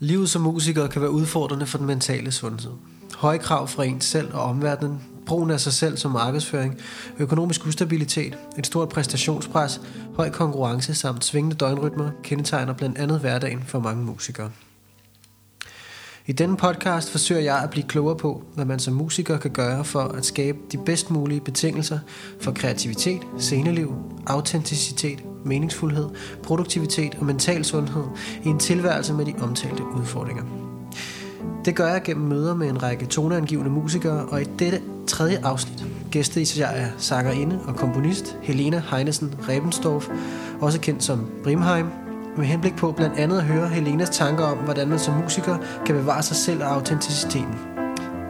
Livet som musiker kan være udfordrende for den mentale sundhed. Høje krav fra ens selv og omverdenen, brugen af sig selv som markedsføring, økonomisk ustabilitet, et stort præstationspres, høj konkurrence samt svingende døgnrytmer kendetegner blandt andet hverdagen for mange musikere. I denne podcast forsøger jeg at blive klogere på, hvad man som musiker kan gøre for at skabe de bedst mulige betingelser for kreativitet, sceneliv, autenticitet, meningsfuldhed, produktivitet og mental sundhed i en tilværelse med de omtalte udfordringer. Det gør jeg gennem møder med en række toneangivende musikere, og i dette tredje afsnit gæster jeg er sangerinde og komponist Helena Heinesen Rebensdorf, også kendt som Brimheim, med henblik på blandt andet at høre Helenas tanker om, hvordan man som musiker kan bevare sig selv og autenticiteten.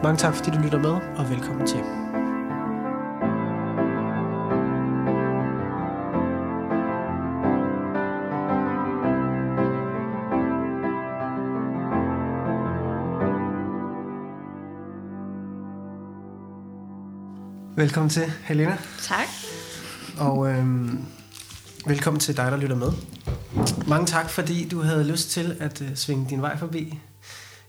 Mange tak fordi du lytter med, og velkommen til. Velkommen til, Helena. Tak. Og øhm, velkommen til dig, der lytter med. Mange tak, fordi du havde lyst til at øh, svinge din vej forbi.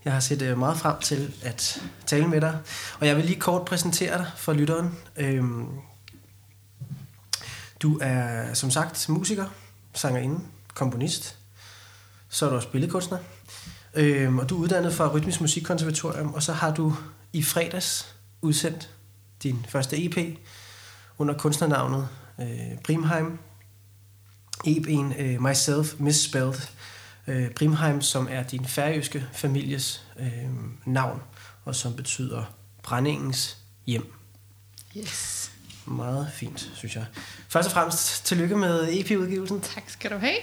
Jeg har set øh, meget frem til at tale med dig. Og jeg vil lige kort præsentere dig for lytteren. Øhm, du er som sagt musiker, sangerinde, komponist. Så er du også billedkunstner. Øhm, og du er uddannet fra Rytmisk Musikkonservatorium, og så har du i fredags udsendt din første EP under kunstnernavnet øh, Brimheim. EP'en øh, Myself Misspelled. Øh, Brimheim, som er din færøske families øh, navn, og som betyder brændingens hjem. Yes. Meget fint, synes jeg. Først og fremmest, tillykke med EP-udgivelsen. Tak skal du have.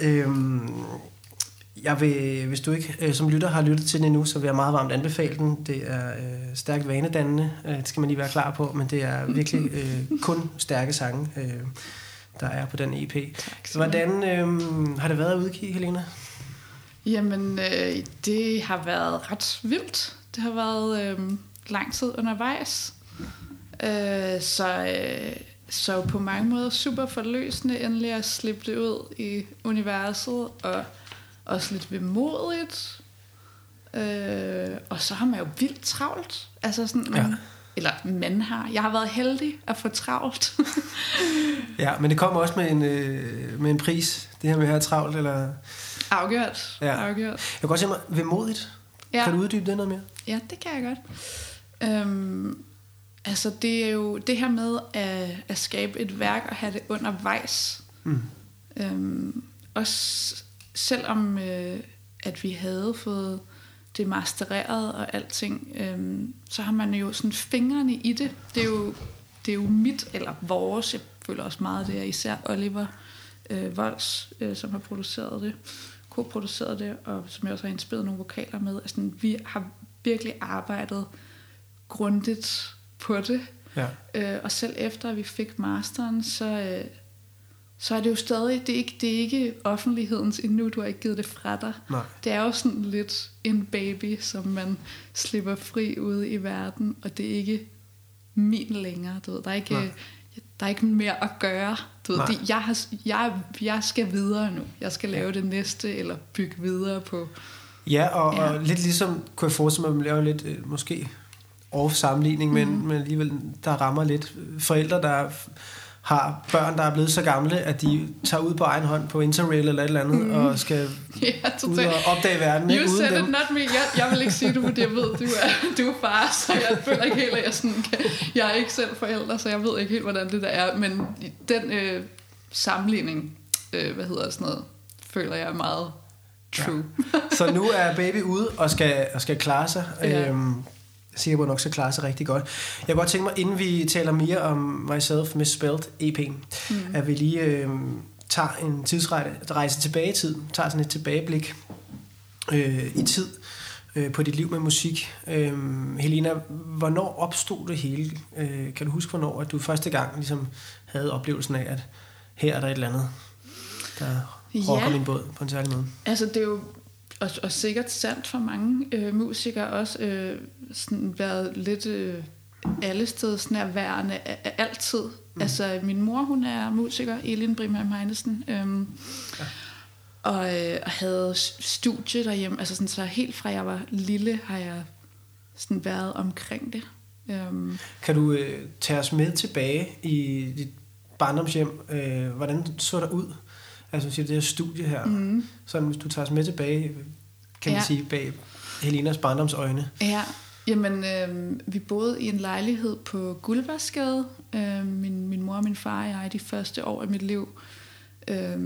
øhm, jeg vil, hvis du ikke øh, som lytter har lyttet til den endnu, så vil jeg meget varmt anbefale den. Det er øh, stærkt vanedannende, øh, det skal man lige være klar på, men det er virkelig øh, kun stærke sange, øh, der er på den EP. Tak, Hvordan øh, har det været at udgive, Helena? Jamen, øh, det har været ret vildt. Det har været øh, lang tid undervejs. Øh, så, øh, så på mange måder super forløsende endelig at slippe det ud i universet, og også lidt vemodigt. Øh, og så har man jo vildt travlt. Altså sådan, man, ja. Eller man har. Jeg har været heldig at få travlt. ja, men det kommer også med en, øh, med en pris, det her med at have travlt, eller... Afgjort. Ja. Afgjort. Jeg kan godt se mig vemodigt. Ja. Kan du uddybe det noget mere? Ja, det kan jeg godt. Øhm, altså, det er jo det her med at, at skabe et værk og have det undervejs. Mm. Øhm, også selvom øh, at vi havde fået det mastereret og alting, øh, så har man jo sådan fingrene i det. Det er jo, det er jo mit eller vores, jeg føler også meget det er især Oliver øh, Volds, øh, som har produceret det, co-produceret det, og som jeg også har indspillet nogle vokaler med. Altså, vi har virkelig arbejdet grundigt på det. Ja. Øh, og selv efter vi fik masteren, så, øh, så er det jo stadig, det er ikke, det er ikke offentlighedens endnu, du har ikke givet det fra dig. Nej. Det er jo sådan lidt en baby, som man slipper fri ude i verden, og det er ikke min længere. Du ved. Der, er ikke, der er ikke mere at gøre. Du ved. Det, jeg, har, jeg, jeg skal videre nu. Jeg skal lave det næste, eller bygge videre på... Ja, og, ja. og lidt ligesom, kunne jeg forestille mig, at man laver lidt, øh, måske off sammenligning, mm. men, mhm. men alligevel, der rammer lidt forældre, der har børn, der er blevet så gamle, at de tager ud på egen hånd på Interrail eller et eller andet, mm. og skal ja, ud og opdage verden. You said uden it, not me. Jeg, jeg vil ikke sige det, fordi jeg ved, du er, du er far, så jeg føler ikke helt, at jeg sådan kan, Jeg er ikke selv forælder, så jeg ved ikke helt, hvordan det der er. Men den øh, sammenligning, øh, hvad hedder sådan noget, føler jeg er meget true. Ja. Så nu er baby ude og skal, og skal klare sig. Ja. Øhm, sikker på, at nok skal klare sig rigtig godt. Jeg kan godt tænke mig, inden vi taler mere om Myself Misspelled EP'en, mm. at vi lige øh, tager en tidsrejse tilbage i tid, tager sådan et tilbageblik øh, i tid øh, på dit liv med musik. Øh, Helena, hvornår opstod det hele? Øh, kan du huske, hvornår at du første gang ligesom havde oplevelsen af, at her er der et eller andet, der rocker ja. min båd på en særlig måde? Altså, det er jo og, og sikkert sandt for mange øh, musikere også øh, sådan været lidt øh, allesteds nærværende altid. Mm. Altså min mor, hun er musiker, Elin Brimheim Heinesen. Øhm, ja. og, øh, og havde studie derhjemme. Altså sådan, så helt fra jeg var lille, har jeg sådan været omkring det. Um, kan du øh, tage os med tilbage i dit barndomshjem? Øh, hvordan så der ud? Altså siger det her studie her. Mm. Sådan hvis du tager os med tilbage, kan ja. man sige, bag Helenas barndomsøjne. Ja, jamen øh, vi boede i en lejlighed på Guldvarsgade. Øh, min, min mor og min far og jeg de første år af mit liv. Øh,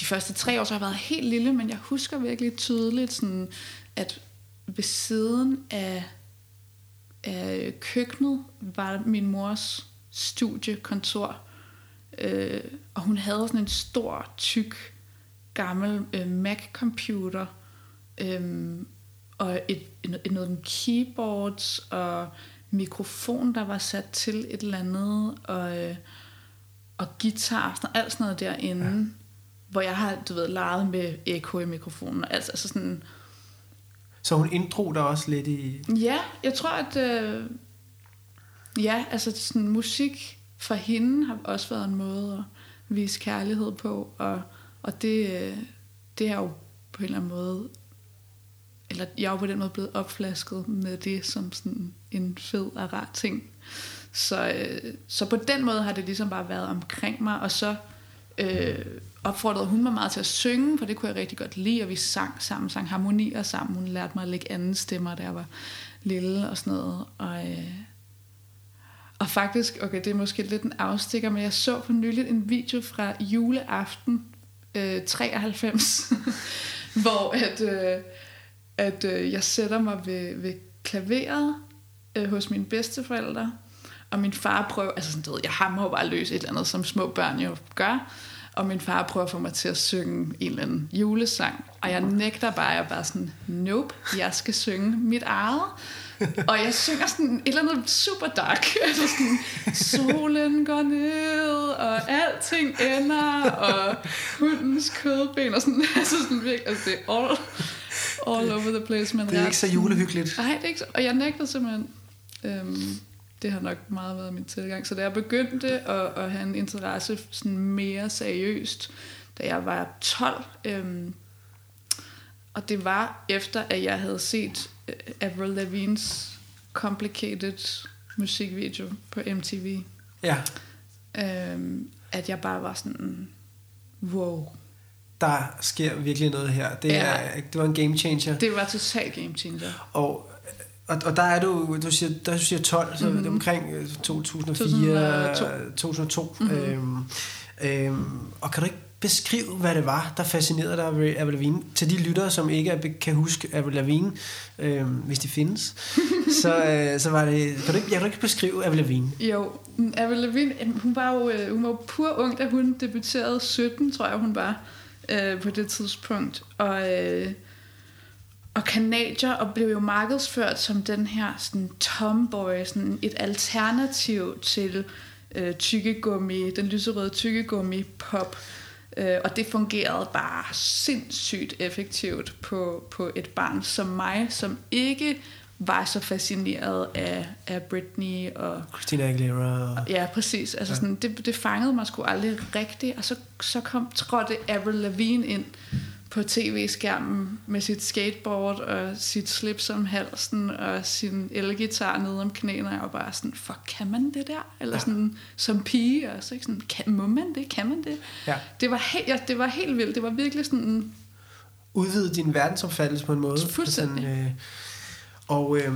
de første tre år så har jeg været helt lille, men jeg husker virkelig tydeligt, sådan, at ved siden af, af køkkenet var min mors studiekontor. Øh, og hun havde sådan en stor, tyk, gammel øh, Mac-computer. Øh, og et, et, et, noget keyboards og mikrofon, der var sat til et eller andet, og, øh, og guitar, sådan, alt sådan noget derinde. Ja hvor jeg har, du ved, leget med ekko i mikrofonen. Altså, altså sådan... Så hun inddrog dig også lidt i... Ja, jeg tror, at... Øh, ja, altså sådan musik for hende har også været en måde at vise kærlighed på, og, og det, øh, det er jo på en eller anden måde eller jeg er jo på den måde blevet opflasket med det som sådan en fed og rar ting. Så, øh, så på den måde har det ligesom bare været omkring mig, og så øh, opfordrede hun mig meget til at synge, for det kunne jeg rigtig godt lide, og vi sang sammen, sang harmonier sammen. Hun lærte mig at lægge anden stemmer, da jeg var lille og sådan noget. Og, øh, og faktisk, okay, det er måske lidt en afstikker, men jeg så for nylig en video fra juleaften øh, 93, hvor at, øh, at øh, jeg sætter mig ved, ved klaveret øh, hos mine bedsteforældre, og min far prøver, altså sådan, du ved, jeg hammer jo bare løs et eller andet, som små børn jo gør, og min far prøver at få mig til at synge en eller anden julesang. Og jeg nægter bare, jeg bare sådan, nope, jeg skal synge mit eget. Og jeg synger sådan et eller andet super dark. Altså sådan, solen går ned, og alting ender, og hundens kødben, og sådan, altså sådan virkelig, altså det er all, all over the place. Men det er ret, ikke så julehyggeligt. Nej, det er ikke så, og jeg nægter simpelthen, øhm, det har nok meget været min tilgang. Så da jeg begyndte at, at have en interesse sådan mere seriøst, da jeg var 12, øhm, og det var efter, at jeg havde set uh, Avril Lavigne's Complicated musikvideo på MTV. Ja. Øhm, at jeg bare var sådan, wow. Der sker virkelig noget her. Det, ja. er, det var en game changer. Det var total game changer. Og og, og der er du, du siger, der du siger 12, så mm-hmm. det er omkring 2004, 2002. 2002 mm-hmm. øhm, øhm, og kan du ikke beskrive, hvad det var, der fascinerede dig ved Avril Lavigne? Til de lyttere, som ikke kan huske Avril Lavigne, øhm, hvis de findes, så, øh, så var det... Kan du, ikke, jeg kan du ikke beskrive Avril Lavigne? Jo, Avril Lavigne, hun var jo, øh, hun var pur ung, da hun debuterede 17, tror jeg, hun var øh, på det tidspunkt. Og... Øh, og kanadier, og blev jo markedsført som den her sådan tomboy, sådan et alternativ til øh, tykkegummi, den lyserøde tykkegummi pop. Øh, og det fungerede bare sindssygt effektivt på, på et barn som mig, som ikke var så fascineret af, af Britney og... Christina Aguilera. Og, ja, præcis. Altså ja. Sådan, det, det fangede mig sgu aldrig rigtigt, og så, så kom, trådte Avril Lavigne ind, på tv-skærmen med sit skateboard og sit slips om halsen og sin elgitar nede om knæene, og jeg var bare sådan, fuck, kan man det der? Eller ja. sådan, som pige også, ikke? Sådan, kan, må man det? Kan man det? Ja. Det, var helt, ja, det var helt vildt. Det var virkelig sådan... Udvide din verdensopfattelse på en måde. Fuldstændig. Sådan, øh, og øh,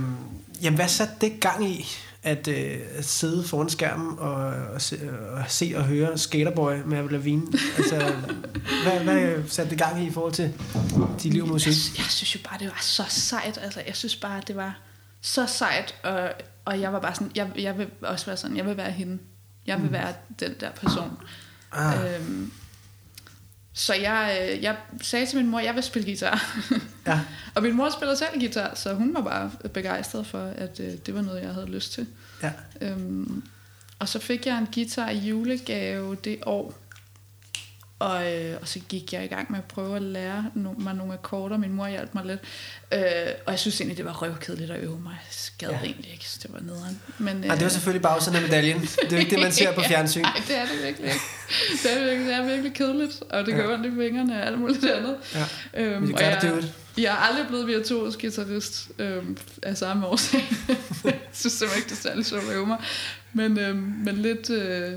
jamen, hvad satte det gang i? At, øh, sidde foran skærmen og, og, se, og se og høre Skaterboy med Avril Lavigne? Altså, hvad, hvad satte det gang i i forhold til dit liv musik? Jeg, jeg synes jo bare, det var så sejt. Altså, jeg synes bare, det var så sejt, og, og jeg var bare sådan, jeg, jeg vil også være sådan, jeg vil være hende. Jeg vil mm. være den der person. Ah. Øhm, så jeg, øh, jeg sagde til min mor, at jeg vil spille guitar. Ja. og min mor spiller selv guitar, så hun var bare begejstret for, at øh, det var noget, jeg havde lyst til. Ja. Øhm, og så fik jeg en guitar i julegave det år. Og, øh, og så gik jeg i gang med at prøve at lære no- mig nogle akkorder. Min mor hjalp mig lidt. Øh, og jeg synes egentlig, det var røvkedeligt at øve mig. Jeg gad ja. egentlig ikke, så det var nederen. Men, øh, Og det var selvfølgelig bagsiden af medaljen. Det er jo ikke det, man ser på fjernsyn. Nej, det er det virkelig ikke. Det er, virkelig, det er virkelig kedeligt, og det gør Ja. ondt i fingrene og alt muligt andet. Ja. Øhm, You og jeg, do it. jeg er aldrig blevet virtuos guitarist øhm, af samme årsag. jeg synes simpelthen ikke, det er særlig sjovt at øve mig. Men, øhm, men lidt, øh,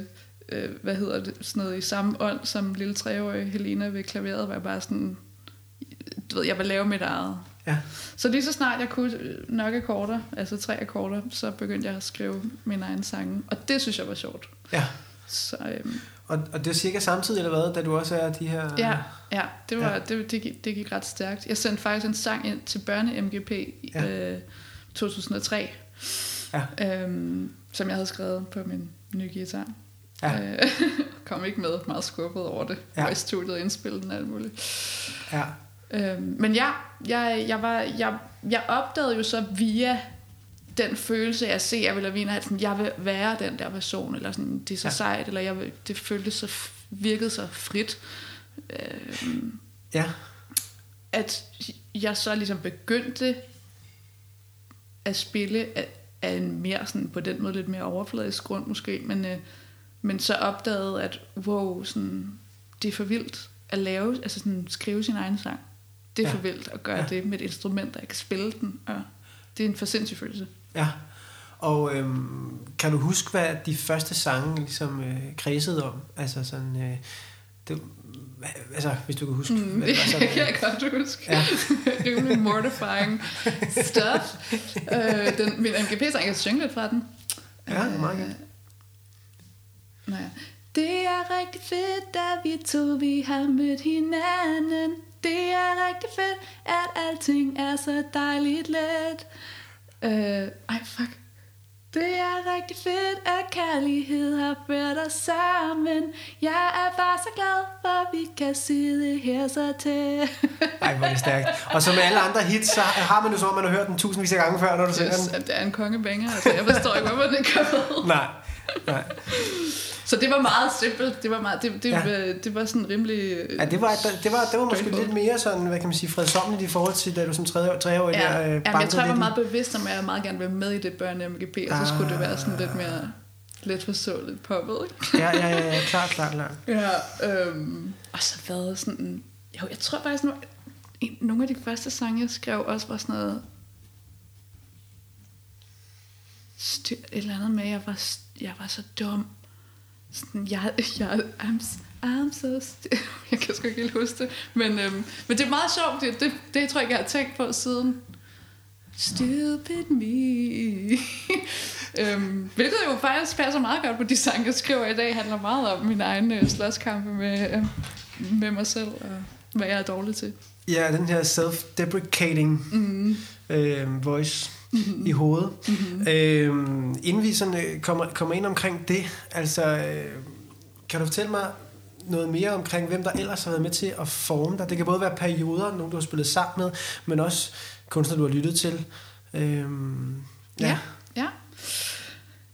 øh, hvad hedder det, sådan noget i samme ånd som lille treårige Helena ved klaveret, var jeg bare sådan, du ved, jeg vil lave mit eget. Ja. Så lige så snart jeg kunne øh, nok akkorder, altså tre akkorder, så begyndte jeg at skrive min egen sange. Og det synes jeg var sjovt. ja. Så øhm, Og, og det er cirka samtidig, eller hvad, da du også er de her... ja, ja, det, var, ja. Det, det, gik, det gik ret stærkt. Jeg sendte faktisk en sang ind til børne-MGP i Ja. øh, 2003, Ja. øhm, som jeg havde skrevet på min nye guitar. Ja. Øh, kom ikke med, meget skuffet over det. Ja. Var i studiet og indspillede den alt muligt. ja. Øhm, men ja, jeg, jeg, var, jeg, jeg opdagede jo så via den følelse af at se Avril Lavigne, at sådan, jeg vil være den der person, eller sådan, det er så Ja. sejt, eller jeg vil, det føltes så, virkede så frit. Øhm, Ja. at jeg så ligesom begyndte at spille af, af en mere sådan, på den måde lidt mere overfladisk grund måske, men, øh, men så opdagede, at wow, sådan, det er for vildt at lave, altså sådan, skrive sin egen sang. Det er Ja. for vildt at gøre Ja. det med et instrument, der kan spille den, og det er en for sindssyg følelse. Ja. Og øhm, kan du huske, hvad de første sange ligesom øh, kredsede om? Altså sådan... Øh, det, altså, hvis du kan huske, Mm, hvad det var sådan... kan jeg godt huske. Ja. Rimelig mortifying stuff. øh, den, min MGP-sang, jeg synge lidt fra den. Ja, meget godt. Nå ja. Det er rigtig fedt, at vi to vi har mødt hinanden. Det er rigtig fedt, at alting er så dejligt let. Øh, ej, fuck. Det er rigtig fedt, at kærlighed har ført os sammen. Jeg er bare så glad for, at vi kan sidde her så tæt. Ej, hvor er det stærkt. Og som med alle andre hits, så har man jo så, man har hørt den tusindvis af gange før, når du synger Yes, den. at det er en kongebanger. Altså, jeg forstår ikke, hvorfor den gør med. Nej, nej. Så det var meget simpelt. Det var, meget, det, det, Ja. det var sådan rimelig... Ja, det var, det var, det var måske lidt mere sådan, hvad kan man sige, fredsommeligt i forhold til, da du som tredje, treårig Ja, der øh, jeg tror, jeg var lidt meget bevidst om, at jeg meget gerne ville med i det børne-MGP, og så skulle det være sådan lidt Ah. mere let forståeligt poppet. Ikke? Ja, ja, ja, ja, klart, klart, klart. Ja, øhm, og så været sådan... Jo, jeg tror faktisk, en- nogle af de første sange, jeg skrev, også var sådan noget... Styr, et eller andet med, jeg var, jeg var så dum. Sådan, jeg, jeg, I'm, I'm so st- Jeg kan sgu ikke helt huske det. Men, øhm, men det er meget sjovt. Det, det, det tror jeg ikke, jeg har tænkt på siden. Stupid me. øhm, hvilket jo faktisk passer meget godt på de sange, jeg skriver i dag. handler meget om min egen øh, slåskampe med, øh, med mig selv, og hvad jeg er dårlig til. Ja, den her self-deprecating Mm. øh, voice i hovedet. Mm-hmm. Øh, inden vi sådan, øh, kommer, kommer ind omkring det, altså, øh, kan du fortælle mig noget mere omkring, hvem der ellers har været med til at forme dig? Det kan både være perioder, nogle du har spillet sammen med, men også kunstnere, du har lyttet til. Øh, Ja. Ja.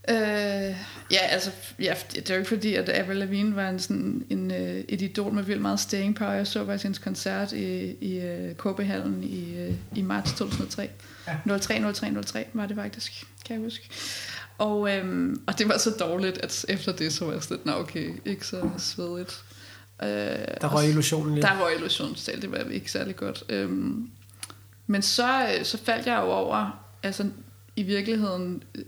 Øh, ja, altså, ja, det er jo ikke fordi, at Avril Lavigne var en, sådan, en, øh, et idol med vildt meget staying power. Jeg så faktisk hendes koncert i, i uh, KB-hallen i, uh, i marts 2003. Ja. 03, 03, 03 var det faktisk, kan jeg huske. Og, øhm, og det var så dårligt, at efter det så var jeg sådan lidt, "Nå, okay, ikke så svedigt. Øh, der røg illusionen lidt. der var illusionstal, det var ikke særlig godt. Øhm, men så, øh, så faldt jeg jo over, altså i virkeligheden, øh,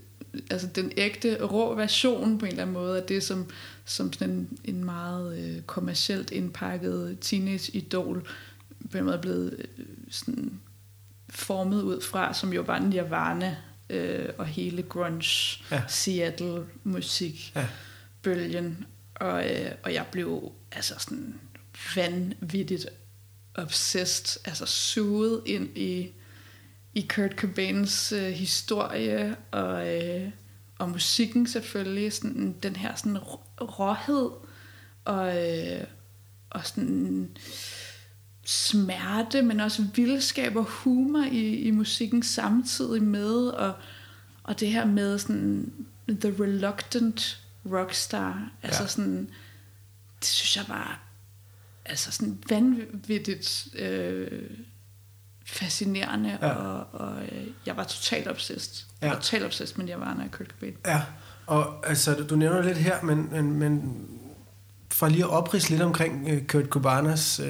altså den ægte, rå version på en eller anden måde, af det, som, som sådan en, en meget øh, kommercielt indpakket teenage-idol, på en måde blevet øh, sådan formet ud fra, som jo var Nirvana øh, og hele grunge, Ja. ja. Seattle-musik, Ja. bølgen, og, øh, og jeg blev altså sådan vanvittigt obsessed, altså suget ind i, i Kurt Cobains øh, historie, og, øh, og musikken selvfølgelig, sådan, den her sådan rå- råhed, og, øh, og sådan smerte, men også vildskab og humor i, i musikken samtidig med, og, og det her med sådan the reluctant rockstar, altså Ja. sådan, det synes jeg var altså sådan vanvittigt øh, fascinerende, ja. og, og øh, jeg var totalt obsessed. Ja. Totalt obsessed med Nirvana og Kurt Cobain. Ja, og altså, du nævner lidt her, men, men, men for lige at oprise lidt omkring uh, Kurt Cobanas uh,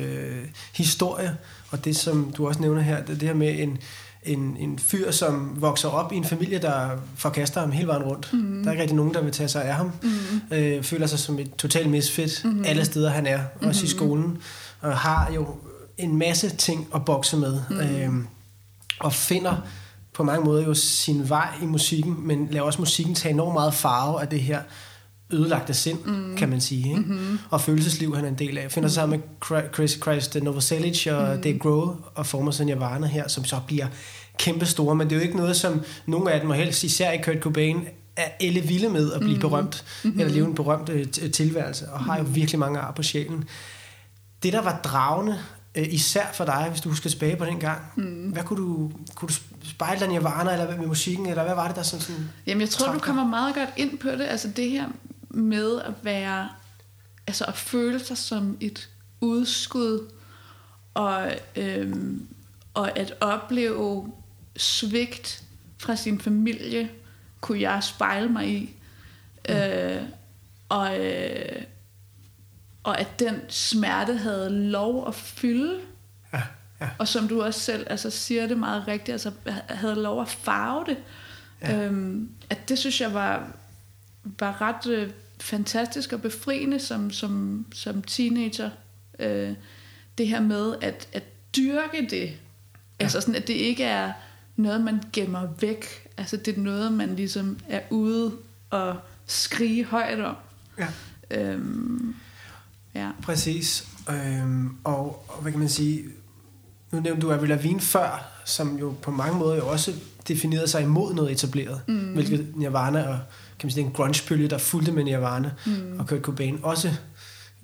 historie, og det som du også nævner her, det, det her med en, en, en fyr, som vokser op i en familie, der forkaster ham hele vejen rundt. Mm. Der er ikke rigtig nogen, der vil tage sig af ham. Mm. Øh, føler sig som et totalt misfit mm. alle steder, han er. Også mm. i skolen. Og har jo en masse ting at bokse med. Mm. Øh, og finder på mange måder jo sin vej i musikken, men laver også musikken tage enormt meget farve af det her ødelagte sind, mm. kan man sige. Ikke? Mm-hmm. Og følelsesliv, han er en del af. Finder sig sammen med Chris Christ Novoselic og mm. Dave Grohl og former sig Nirvana her, som så bliver kæmpe store, men det er jo ikke noget, som nogle af dem, og helst især i Kurt Cobain, er elle vilde med at blive mm. berømt, mm-hmm. eller leve en berømt øh, tilværelse, og har jo mm. virkelig mange ar på sjælen. Det, der var dragende, øh, især for dig, hvis du husker tilbage på den gang, mm. hvad kunne du, kunne du spejle dig Nirvana, eller med musikken, eller hvad var det, der sådan... sådan Jamen, jeg tror, du kommer meget godt ind på det, altså det her med at være, altså at føle sig som et udskud, og, øhm, og at opleve svigt fra sin familie, kunne jeg spejle mig i. Mm. Øh, og, øh, og at den smerte havde lov at fylde. Ja, ja. Og som du også selv altså, siger det meget rigtigt, altså havde lov at farve det. Ja. Øhm, at det synes jeg var, var ret øh, fantastisk og befriende som, som, som teenager. Øh, det her med at, at dyrke det. Ja. Altså sådan, at det ikke er noget, man gemmer væk. Altså det er noget, man ligesom er ude og skrige højt om. Ja. Øhm, ja. Præcis. Øhm, og, og hvad kan man sige, nu nævnte du Avril Lavigne før, som jo på mange måder jo også definerede sig imod noget etableret, mm. hvilket Nirvana og kan man sige, den grunge der fulgte med Nirvana mm. og Kurt Cobain også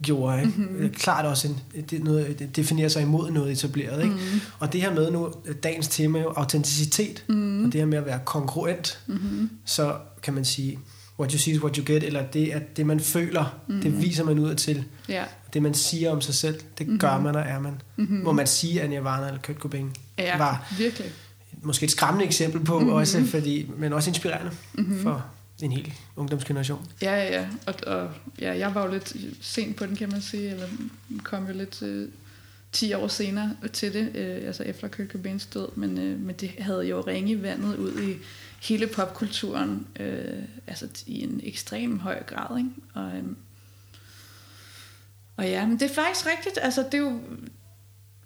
gjorde. Ikke? Mm-hmm. Klart også en, det, noget, det definerer sig imod noget etableret. Ikke? Mm-hmm. Og det her med nu, dagens tema er jo autenticitet, mm-hmm. og det her med at være kongruent, mm-hmm. så kan man sige, what you see is what you get, eller det, at det man føler, mm-hmm. det viser man ud til. Yeah. Det man siger om sig selv, det mm-hmm. gør man og er man. Mm-hmm. Må man sige, at Nirvana eller Kurt Cobain ja, var virkelig. måske et skræmmende eksempel på, mm-hmm. også, fordi, men også inspirerende mm-hmm. for en hel ungdomsgeneration. Ja, ja, ja. Og, og ja, jeg var jo lidt sent på den, kan man sige, eller kom jo lidt øh, 10 år senere til det, øh, altså efter Kurt Cobains død, men, øh, men det havde jo ringe vandet ud i hele popkulturen, øh, altså i en ekstrem høj grad, ikke? Og, øh, og ja, men det er faktisk rigtigt, altså det er jo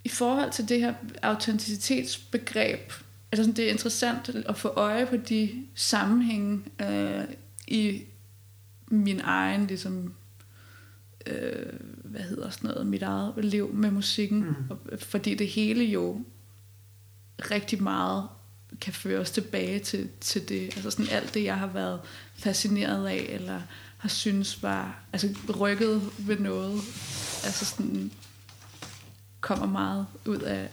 i forhold til det her autenticitetsbegreb, altså sådan, det er interessant at få øje på de sammenhænge øh, i min egen ligesom øh, hvad hedder sådan noget, mit eget liv med musikken, mm. fordi det hele jo rigtig meget kan føres tilbage til, til det, altså sådan alt det, jeg har været fascineret af, eller har synes var, altså rykket ved noget, altså sådan kommer meget ud af,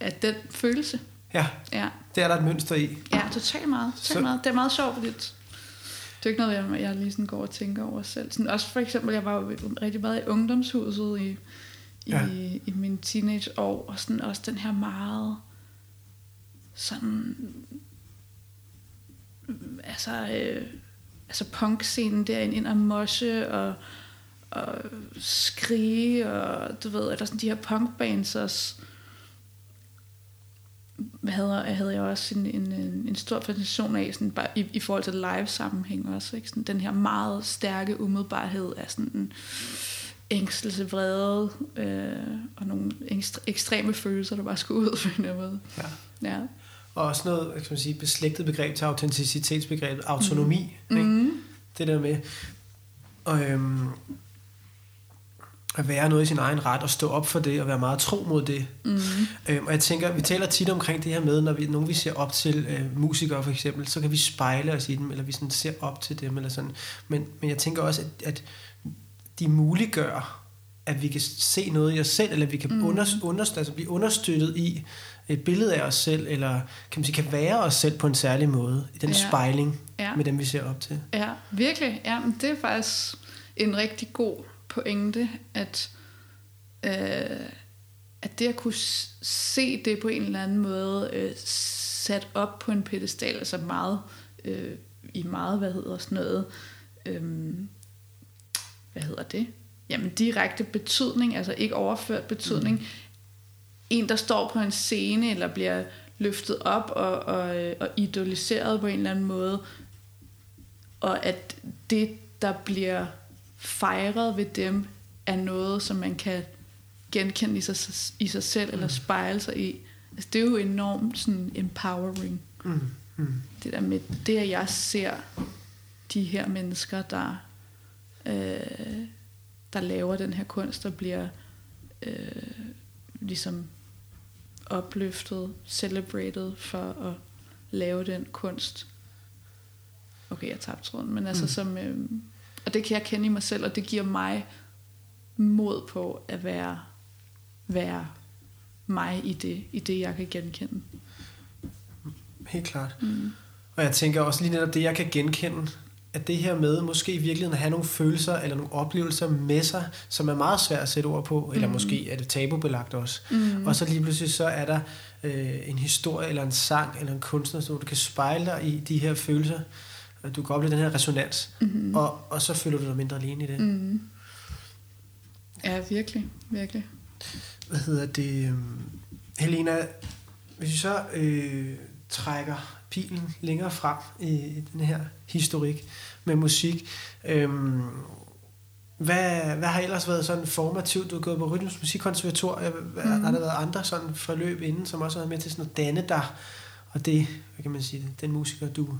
af den følelse. Ja, ja, det er der et mønster i. Ja, totalt meget. Totalt så... meget. Det er meget sjovt, fordi det er ikke noget, jeg, jeg lige sådan går og tænker over selv. Sådan, også for eksempel, jeg var jo rigtig meget i ungdomshuset i, i, ja. i mine teenageår, og sådan også den her meget sådan altså øh, altså punk-scenen derinde ind og moshe og, og skrige og du ved, eller sådan de her punkbands også havde, havde jeg også en, en, en stor fascination af, sådan bare i, i forhold til live-sammenhæng også. Ikke? Sådan den her meget stærke umiddelbarhed af sådan en ængstelse, vrede øh, og nogle ekstre, ekstreme følelser, der bare skulle ud på en eller måde. Ja. ja. Og også noget, kan man sige, beslægtet begreb til autenticitetsbegrebet, autonomi. Mm. Ikke? Mm. Det der med, og, øhm, at være noget i sin egen ret og stå op for det og være meget tro mod det. Mm. Øhm, og jeg tænker, vi taler tit omkring det her med, når vi, nogen vi ser op til øh, musikere for eksempel, så kan vi spejle os i dem, eller vi sådan ser op til dem, eller sådan. Men, men jeg tænker også, at, at de muliggør, at vi kan se noget i os selv, eller vi kan mm. under, under, altså blive understøttet i et billede af os selv, eller kan man sige, kan være os selv på en særlig måde, i den ja. spejling ja. med dem, vi ser op til. Ja, virkelig. Ja, men det er faktisk en rigtig god pointe, at øh, at det at kunne se det på en eller anden måde øh, sat op på en pedestal, altså meget øh, i meget, hvad hedder sådan noget, øh, hvad hedder det? Jamen direkte betydning, altså ikke overført betydning. Mm. En, der står på en scene, eller bliver løftet op og, og, og idoliseret på en eller anden måde, og at det, der bliver fejret ved dem, er noget, som man kan genkende i sig, i sig selv, mm. eller spejle sig i. Altså, det er jo enormt sådan empowering. Mm. Mm. Det der med, det at jeg ser de her mennesker, der, øh, der laver den her kunst, der bliver øh, ligesom opløftet, celebrated for at lave den kunst. Okay, jeg tabte tråden, men altså mm. som, øh, og det kan jeg kende i mig selv, og det giver mig mod på at være, være mig i det, i det, jeg kan genkende. Helt klart. Mm. Og jeg tænker også lige netop det, jeg kan genkende, at det her med måske i virkeligheden at have nogle følelser eller nogle oplevelser med sig, som er meget svært at sætte ord på, mm. eller måske er det tabubelagt også. Mm. Og så lige pludselig så er der øh, en historie eller en sang eller en kunstner, så du kan spejle dig i de her følelser, og du kan opleve den her resonans, mm. og, og så føler du dig mindre alene i det. Mm. Ja, virkelig, virkelig. Hvad hedder det? Øhm, Helena, hvis vi så øh, trækker pilen længere frem i den her historik med musik. Øhm, hvad, hvad har ellers været sådan formativt? Du har gået på Rytmus Musikkonservatorium. Mm. Har der været andre sådan forløb inden, som også har været med til sådan at danne dig? Og det, hvad kan man sige, den musiker, du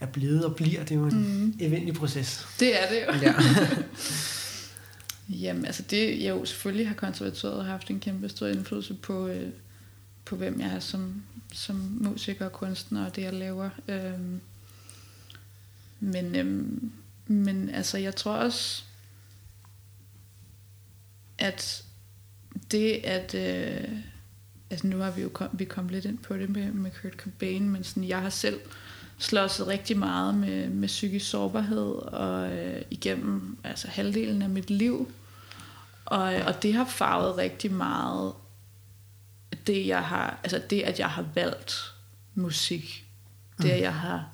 er blevet og bliver, det er jo en mm. eventlig proces. Det er det jo. Ja. Jamen, altså det, jo, selvfølgelig har konservatoriet haft en kæmpe stor indflydelse på, øh, på hvem jeg er som, som musiker og kunstner og det jeg laver. Øhm, men, øhm, men altså jeg tror også, at det at, øh, altså nu har vi jo kom, vi kommet lidt ind på det med, med Kurt Cobain, men sådan, jeg har selv slåsset rigtig meget med, med psykisk sårbarhed og øh, igennem altså halvdelen af mit liv. Og, og det har farvet rigtig meget det, jeg har, altså det, at jeg har valgt musik, det, mm. at jeg har,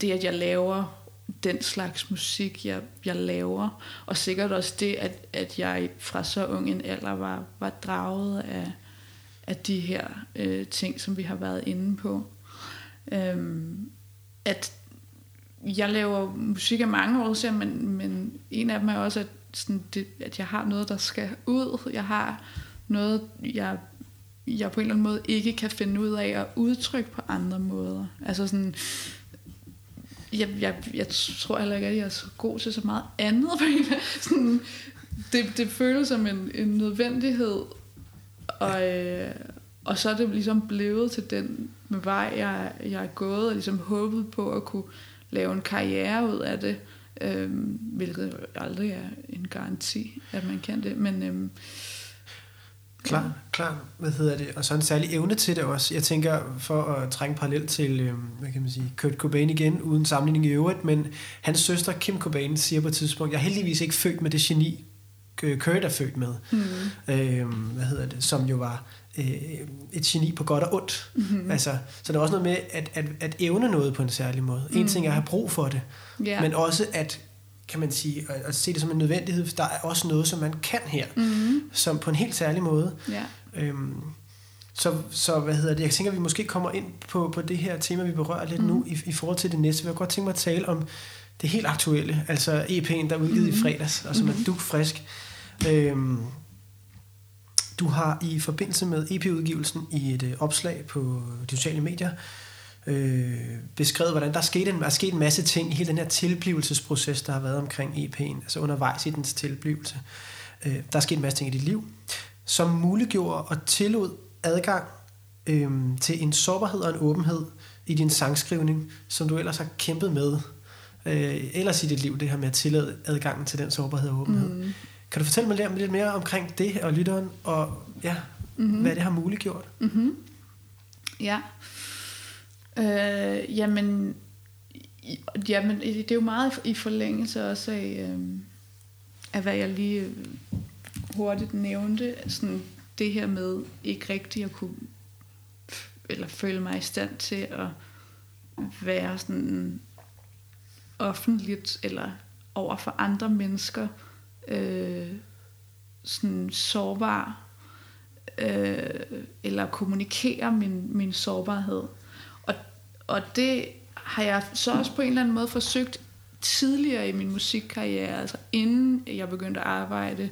det, at jeg laver den slags musik, jeg, jeg laver, og sikkert også det, at, at jeg fra så ung en alder var, var draget af, af de her øh, ting, som vi har været inde på. Øhm, at jeg laver musik af mange år siden, men, men en af dem er også, at, sådan det, at jeg har noget, der skal ud. Jeg har noget, jeg, jeg på en eller anden måde ikke kan finde ud af at udtrykke på andre måder. Altså sådan, jeg, jeg, jeg tror heller ikke, at jeg er så god til så meget andet. sådan, det, det føles som en, en nødvendighed, og, øh, og så er det ligesom blevet til den vej, jeg, jeg er gået, og ligesom håbet på at kunne lave en karriere ud af det, øh, hvilket aldrig er en garanti, at man kan det, men... Øh, Klar, klar. Hvad hedder det? Og så en særlig evne til det også. Jeg tænker, for at trænge parallel til, øh, hvad kan man sige, Kurt Cobain igen, uden sammenligning i øvrigt, men hans søster Kim Cobain siger på et tidspunkt, jeg er heldigvis ikke født med det geni, Kurt er født med. Mm. Øh, hvad hedder det? Som jo var øh, et geni på godt og ondt. Mm-hmm. Altså, så der er også noget med at, at, at evne noget på en særlig måde. En mm. ting er at have brug for det, yeah. men også at kan man sige, at, at se det som en nødvendighed, for der er også noget, som man kan her, mm-hmm. som på en helt særlig måde. Yeah. Øhm, så, så hvad hedder det? Jeg tænker, at vi måske kommer ind på, på det her tema, vi berører lidt mm. nu i, i forhold til det næste. Jeg vil godt tænke mig at tale om det helt aktuelle, altså EP'en, der er udgivet mm. i fredags, og som mm. er dukfrisk. Øhm, du har i forbindelse med EP-udgivelsen i et øh, opslag på de sociale medier øh, beskrevet, hvordan der er sket, en, er sket en masse ting i hele den her tilblivelsesproces, der har været omkring EP'en, altså undervejs i dens tilblivelse. Øh, der er sket en masse ting i dit liv, som muliggjorde og tillod adgang øh, til en sårbarhed og en åbenhed i din sangskrivning, som du ellers har kæmpet med øh, ellers i dit liv, det her med at tillade adgangen til den sårbarhed og åbenhed. Mm. Kan du fortælle mig lidt mere omkring det og lytteren, og ja, mm-hmm. hvad det har muliggjort? Mm-hmm. Ja. Øh, jamen, jamen, det er jo meget i forlængelse også af, øh, af hvad jeg lige hurtigt nævnte, sådan det her med ikke rigtig at kunne eller føle mig i stand til at være sådan offentligt eller over for andre mennesker øh, sådan sårbar øh, eller kommunikere min, min sårbarhed. Og, og det har jeg så også på en eller anden måde forsøgt tidligere i min musikkarriere, altså inden jeg begyndte at arbejde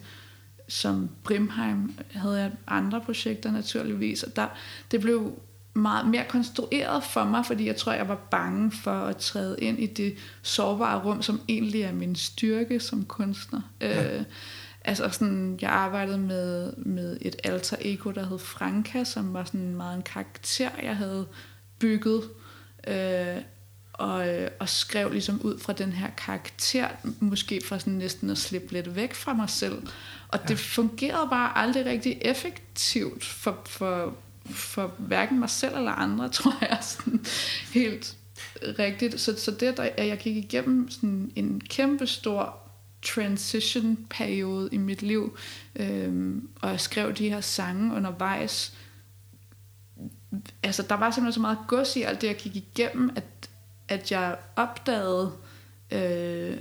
som Brimheim, havde jeg andre projekter naturligvis, og der, det blev meget mere konstrueret for mig, fordi jeg tror, jeg var bange for at træde ind i det sårbare rum, som egentlig er min styrke som kunstner. Ja. Øh, altså sådan, jeg arbejdede med, med et alter ego, der hed Franka, som var sådan meget en karakter, jeg havde bygget. Øh, og, og skrev ligesom ud fra den her karakter, måske for sådan næsten at slippe lidt væk fra mig selv. Og ja. det fungerede bare aldrig rigtig effektivt for, for, for hverken mig selv eller andre, tror jeg, sådan helt rigtigt. Så, så det, at jeg gik igennem sådan en kæmpe stor transition periode i mit liv, øhm, og jeg skrev de her sange undervejs, altså der var simpelthen så meget gods i alt det, jeg gik igennem, at, at jeg opdagede, øh,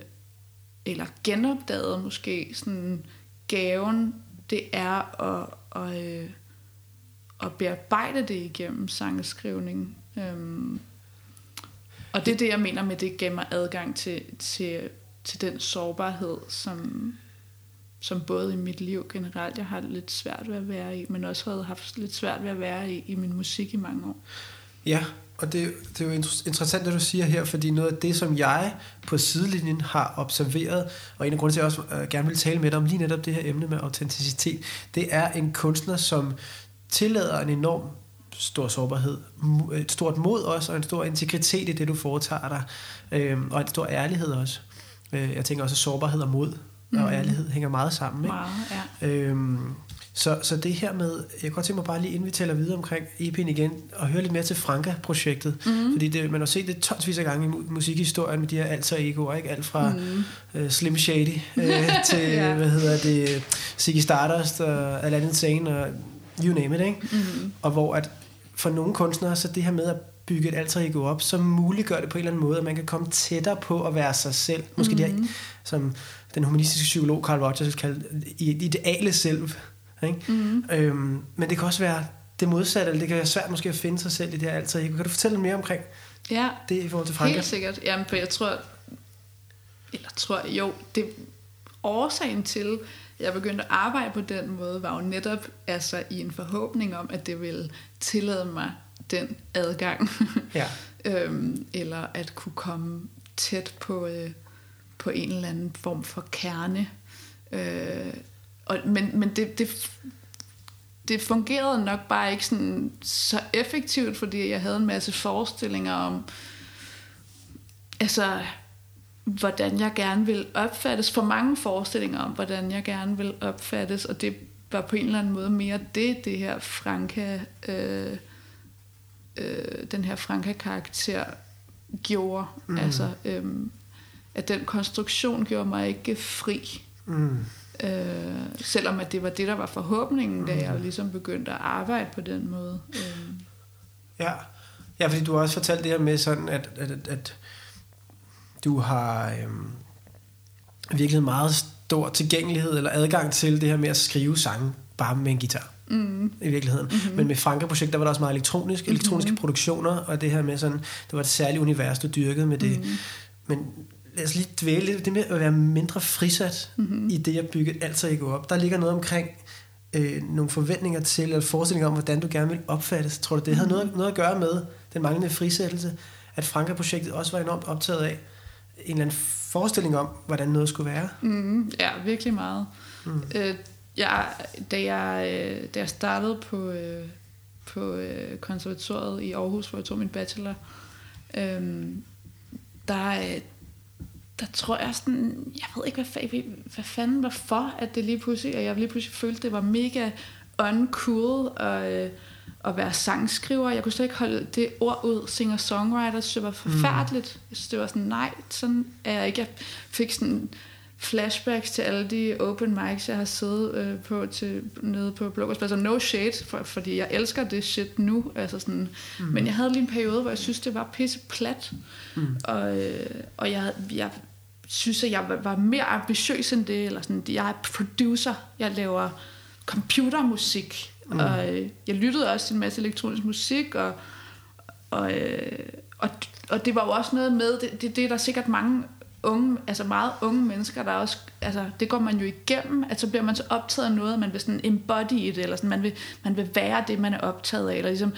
eller genopdagede måske sådan gaven, det er at, at, øh, at bearbejde det igennem sangskrivning. Øhm, og det er det, jeg mener med, det gav mig adgang til, til, til den sårbarhed, som, som både i mit liv generelt, jeg har lidt svært ved at være i, men også havde haft lidt svært ved at være i, i min musik i mange år. Ja, og det, det er jo interessant, det du siger her, fordi noget af det, som jeg på sidelinjen har observeret, og en af grundene til, at jeg også øh, gerne vil tale med dig om lige netop det her emne med autenticitet, det er en kunstner, som tillader en enorm stor sårbarhed, et stort mod også, og en stor integritet i det, du foretager dig, øh, og en stor ærlighed også. Øh, jeg tænker også, at sårbarhed og mod mm. og ærlighed hænger meget sammen. Ikke? Meget, ja. Øhm, så, så det her med, jeg kan godt tænke mig bare lige, inden vi taler videre omkring EP'en igen, og høre lidt mere til Franka-projektet. Mm. Fordi det, man har set det tonsvis af gange i musikhistorien med de her alter egoer, ikke? Alt fra mm. uh, Slim Shady uh, til, ja. hvad hedder det, Ziggy Stardust og Aladdin Sane og you name it, ikke? Mm. Og hvor at for nogle kunstnere, så det her med at bygge et alter ego op, så muliggør det på en eller anden måde, at man kan komme tættere på at være sig selv. Måske mm. det her, som den humanistiske psykolog Carl Rogers kaldte ideale selv. Ikke? Mm. Øhm, men det kan også være det modsatte, eller det kan være svært måske at finde sig selv i det her alter ego. Kan du fortælle mere omkring ja, det i forhold til Franka? helt sikkert. Jamen, for jeg tror, eller tror, jo, det årsagen til, jeg begyndte at arbejde på den måde, var jo netop altså i en forhåbning om, at det ville tillade mig den adgang. Ja. øhm, eller at kunne komme tæt på, øh, på en eller anden form for kerne. Øh, og, men men det, det, det fungerede nok bare ikke sådan så effektivt, fordi jeg havde en masse forestillinger om, altså, hvordan jeg gerne vil opfattes. For mange forestillinger om, hvordan jeg gerne vil opfattes, og det var på en eller anden måde mere det, det her Franka, øh, øh, den her Franka-karakter gjorde. Mm. Altså, øh, at den konstruktion gjorde mig ikke fri. Mm. Øh, selvom at det var det, der var forhåbningen, mm. da jeg jo ligesom begyndte at arbejde på den måde. Øh. Ja. ja, fordi du har også fortalt det her med sådan, at, at, at, at du har øhm, virkelig meget stor tilgængelighed eller adgang til det her med at skrive sange bare med en guitar. Mm. i virkeligheden. Mm-hmm. Men med Franka-projekt, der var der også meget elektronisk, mm-hmm. elektroniske produktioner, og det her med sådan, det var et særligt univers, du dyrkede med det. Mm. Men lad os lige dvæle lidt, det med at være mindre frisat mm-hmm. i det, jeg byggede alter ego op. Der ligger noget omkring øh, nogle forventninger til, eller forestillinger om, hvordan du gerne vil opfattes. Tror du, det havde mm-hmm. noget, noget at gøre med den manglende frisættelse, at Franka-projektet også var enormt optaget af en eller anden forestilling om, hvordan noget skulle være? Mm, ja, virkelig meget. Mm. Øh, jeg, da, jeg, øh, da jeg startede på, øh, på øh, konservatoriet i Aarhus, hvor jeg tog min bachelor, øh, der, der tror jeg sådan, jeg ved ikke, hvad, hvad fanden var for, at det lige pludselig, og jeg lige pludselig følte, det var mega uncool at, at være sangskriver. Jeg kunne slet ikke holde det ord ud, singer-songwriter, så det var forfærdeligt. Mm. Jeg synes, det var sådan, nej, sådan er jeg ikke. Jeg fik sådan flashbacks til alle de open mics, jeg har siddet øh, på til, nede på Blågårdsplads. Og no shade, for, fordi jeg elsker det shit nu. Altså sådan, mm. Men jeg havde lige en periode, hvor jeg synes, det var pisse plat. Mm. Og, øh, og jeg, jeg synes, at jeg var, var mere ambitiøs end det. Eller sådan, jeg er producer. Jeg laver computermusik. Mm. Og øh, jeg lyttede også til en masse elektronisk musik. Og, og, øh, og, og det var jo også noget med, det, det, det er der sikkert mange unge, altså meget unge mennesker, der også, altså det går man jo igennem, at så bliver man så optaget af noget, man vil sådan embody det, eller sådan, man vil, man vil være det, man er optaget af, eller ligesom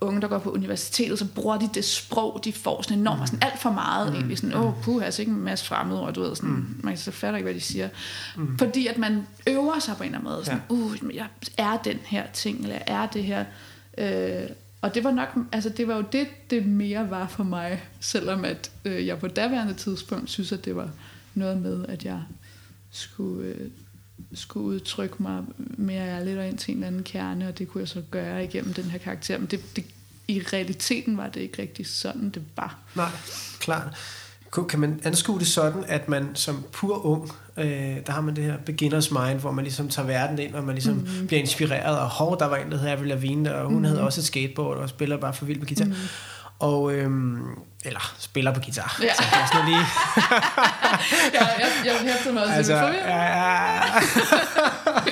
unge, der går på universitetet, så bruger de det sprog, de får sådan enormt, mm. sådan alt for meget, mm. egentlig sådan, åh, oh, puh, altså ikke en masse fremmede du ved, sådan, mm. man kan så fatter ikke, hvad de siger. Mm. Fordi at man øver sig på en eller anden måde, sådan, ja. uh, jeg er den her ting, eller jeg er det her, øh, og det var nok, altså det var jo det, det mere var for mig, selvom at øh, jeg på daværende tidspunkt synes, at det var noget med, at jeg skulle, øh, skulle udtrykke mig mere ærligt og ind til en eller anden kerne, og det kunne jeg så gøre igennem den her karakter. Men det, det, i realiteten var det ikke rigtig sådan, det var. Nej, klart. Kan man anskue det sådan, at man som pur ung, øh, der har man det her beginners mind, hvor man ligesom tager verden ind, og man ligesom mm-hmm. bliver inspireret, og hov, der var en, der hedder Avril Lavigne, og hun mm-hmm. havde også et skateboard, og spiller bare for vildt på guitar. Mm-hmm. Og, øhm, eller spiller på guitar. Ja. Så jeg sådan lige... ja, jeg, jeg hæfter mig også altså, ja, ja.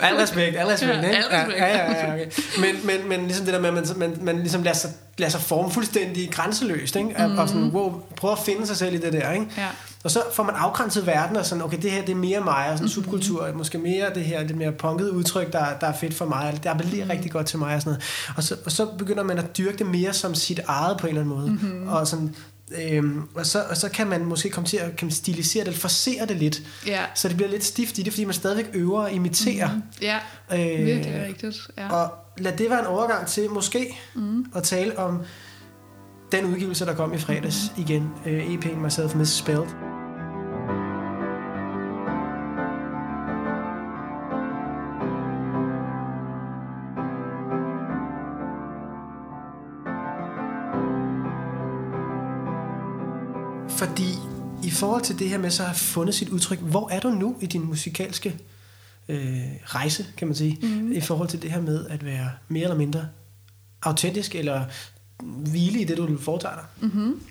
al respekt, al respekt, ja, ikke? Ja, ja, ja, okay. men, men, men ligesom det der med, at man, man, man ligesom lader sig, lader sig forme fuldstændig grænseløst, ikke? Mm. Og sådan, wow, prøver at finde sig selv i det der, ikke? Ja. Og så får man afgrænset verden, og sådan, okay, det her det er mere mig, og sådan mm-hmm. subkultur, måske mere det her, det mere punkede udtryk, der, der er fedt for mig, det appellerer mm-hmm. rigtig godt til mig, og sådan noget. Og så, og så begynder man at dyrke det mere som sit eget på en eller anden måde. Mm-hmm. Og sådan, Øhm, og, så, og så kan man måske komme til at kan stilisere det, eller forsere det lidt, ja. så det bliver lidt stift i det, fordi man stadigvæk øver og imiterer. Mm-hmm. Ja, øh, virkelig rigtigt. Ja. Og lad det være en overgang til måske mm. at tale om den udgivelse, der kom i fredags mm. igen, øh, EP'en Myself Misspelled. Fordi i forhold til det her med så at have fundet sit udtryk, hvor er du nu i din musikalske øh, rejse, kan man sige, mm. i forhold til det her med at være mere eller mindre autentisk, eller hvile i det, du foretager dig? Mm-hmm.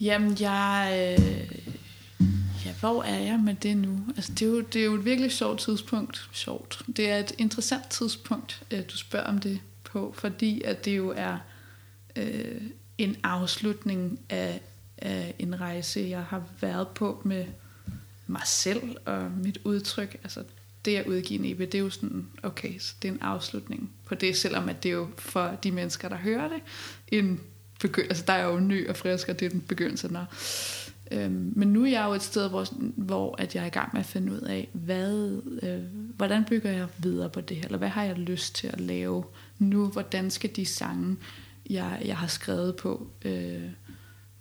Jamen, jeg... Øh, ja, hvor er jeg med det nu? Altså, det er, jo, det er jo et virkelig sjovt tidspunkt. Sjovt. Det er et interessant tidspunkt, at du spørger om det på, fordi at det jo er øh, en afslutning af, af en rejse, jeg har været på med mig selv og mit udtryk. Altså det at udgive en EP, det er jo sådan, okay, så det er en afslutning på det, selvom at det er jo for de mennesker, der hører det, en begyndelse, altså der er jo ny og frisk, og det er den begyndelse, når Øhm, men nu er jeg jo et sted, hvor, hvor at jeg er i gang med at finde ud af, hvad, øh, hvordan bygger jeg videre på det her, eller hvad har jeg lyst til at lave nu, hvordan skal de sange, jeg, jeg har skrevet på øh,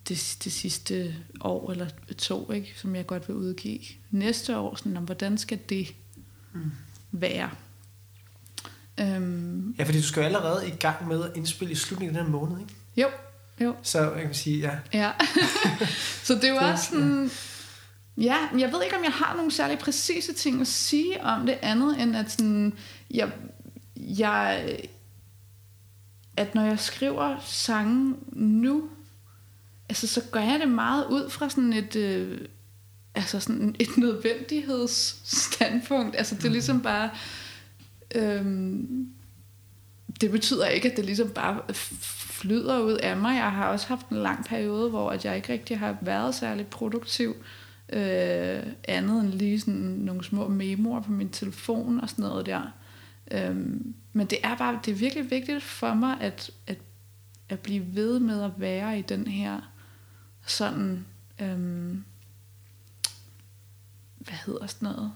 det, det sidste år eller to, ikke, som jeg godt vil udgive næste år, sådan, om, hvordan skal det mm. være? Øhm, ja, fordi du skal jo allerede i gang med at indspille i slutningen af den måned, ikke? Jo, jo. Så jeg kan sige, ja. Ja, så det var sådan... Ja, jeg ved ikke, om jeg har nogle særlig præcise ting at sige om det andet, end at sådan, jeg, jeg, at når jeg skriver sange nu, altså så gør jeg det meget ud fra sådan et, øh, altså sådan et nødvendighedsstandpunkt. Altså det er ligesom bare, øh, det betyder ikke, at det ligesom bare flyder ud af mig. Jeg har også haft en lang periode, hvor at jeg ikke rigtig har været særlig produktiv. Øh, andet end lige sådan nogle små memoer på min telefon og sådan noget der. Øhm, men det er bare, det er virkelig vigtigt for mig, at, at, at blive ved med at være i den her sådan, øhm, hvad hedder sådan noget?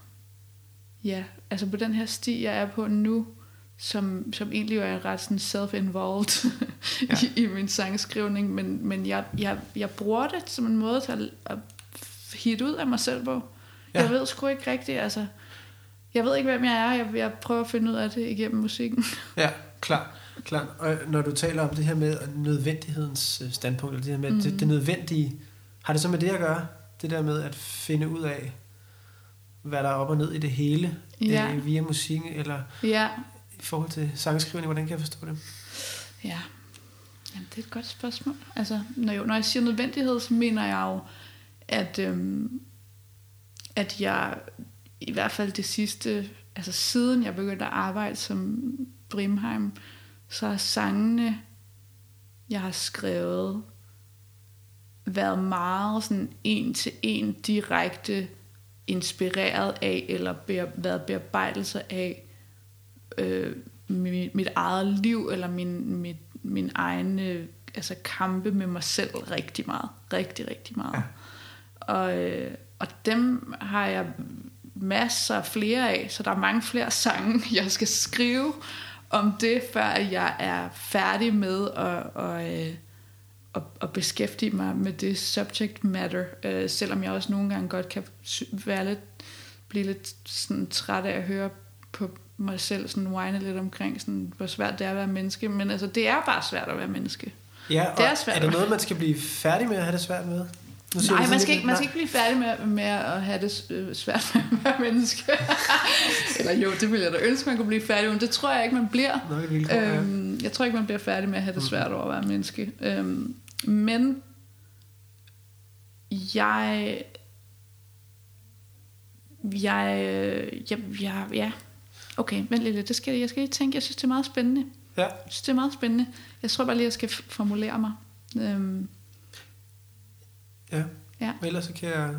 Ja, altså på den her sti, jeg er på nu, som, som egentlig er ret sådan self-involved ja. i, i min sangskrivning, men, men jeg, jeg, jeg bruger det som en måde til at, at hit ud af mig selv på. Ja. Jeg ved sgu ikke rigtigt, altså, jeg ved ikke, hvem jeg er. Jeg, jeg prøver at finde ud af det igennem musikken. Ja, klar. klar. Og når du taler om det her med nødvendighedens øh, standpunkt, eller det her med mm. det, det nødvendige, har det så med det at gøre? det der med at finde ud af, hvad der er op og ned i det hele, Ja. øh, via musik, eller Ja, i forhold til sangskrivning, hvordan kan jeg forstå det? ja. Jamen, det er et godt spørgsmål. Altså, når, jeg, når jeg siger nødvendighed, så mener jeg jo, at, øhm, at jeg i hvert fald det sidste, altså siden jeg begyndte at arbejde som Brimheim, så har sangene, jeg har skrevet, været meget sådan en til en direkte inspireret af, eller været bearbejdelse af øh, mit, mit eget liv, eller min, mit, min egen øh, altså kampe med mig selv rigtig meget. Rigtig, rigtig meget. Ja. Og, øh, og dem har jeg masser flere af, så der er mange flere sange, jeg skal skrive om det, før jeg er færdig med at, og, øh, at, at beskæftige mig med det subject matter, øh, selvom jeg også nogle gange godt kan være lidt, blive lidt sådan træt af at høre på mig selv sådan whine lidt omkring, sådan, hvor svært det er at være menneske. Men altså, det er bare svært at være menneske. Ja, og Det er svært. er det noget, man skal blive færdig med at have det svært med? Nej, man skal, ikke, man skal ikke blive færdig med, med at have det øh, svært med at være menneske. Eller jo, det ville jeg da ønske, man kunne blive færdig men det tror jeg ikke, man bliver. Et vilkår, ja. Øhm, jeg tror ikke, man bliver færdig med at have det svært over at være menneske. Øhm, men jeg, jeg, jeg, jeg, ja, okay, lige lidt. Det skal, jeg skal lige tænke, jeg synes, det er meget spændende. Ja. Jeg synes, det er meget spændende. Jeg tror bare lige, jeg skal formulere mig. Øhm, ja. Ja. Men ellers så kan jeg...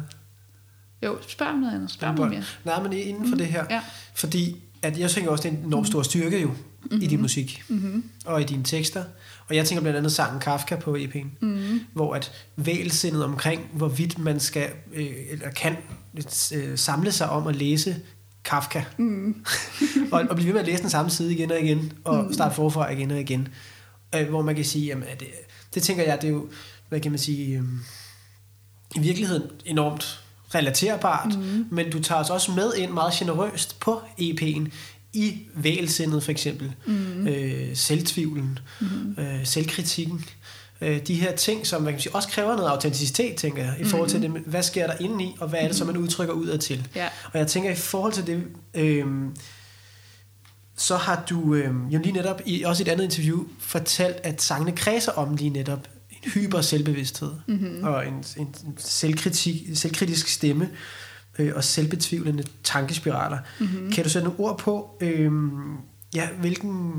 jo, spørg om noget andet. Spørg om noget mere. Nej, men inden for det her. Ja. Fordi at jeg tænker også, det er en enormt stor styrke jo mm-hmm. i din musik Mm-hmm. og i dine tekster. Og jeg tænker blandt andet sangen Kafka på EP'en, Mm-hmm. hvor at vælsindet omkring, hvorvidt man skal øh, eller kan øh, samle sig om at læse Kafka, Mm. og, og blive ved med at læse den samme side igen og igen, og starte forfra igen og igen. Øh, hvor man kan sige, jamen, at det, det tænker jeg, det er jo, hvad kan man sige, øh, i virkeligheden enormt relaterbart, mm. men du tager os også med ind meget generøst på EP'en, i vælsindet for eksempel, mm. øh, selvtvivlen, mm. øh, selvkritikken, øh, de her ting, som man kan sige, også kræver noget autenticitet, tænker jeg, i forhold til det, med, hvad sker der indeni, og hvad er det, som man udtrykker udad til. Ja. Og jeg tænker, i forhold til det, øh, så har du øh, jo lige netop, i også i et andet interview, fortalt, at sangene kredser om lige netop en hyper selvbevidsthed, mm-hmm. og en, en selvkritik, selvkritisk stemme, øh, og selvbetvivlende tankespiraler. Mm-hmm. Kan du sætte nogle ord på, øh, ja, hvilken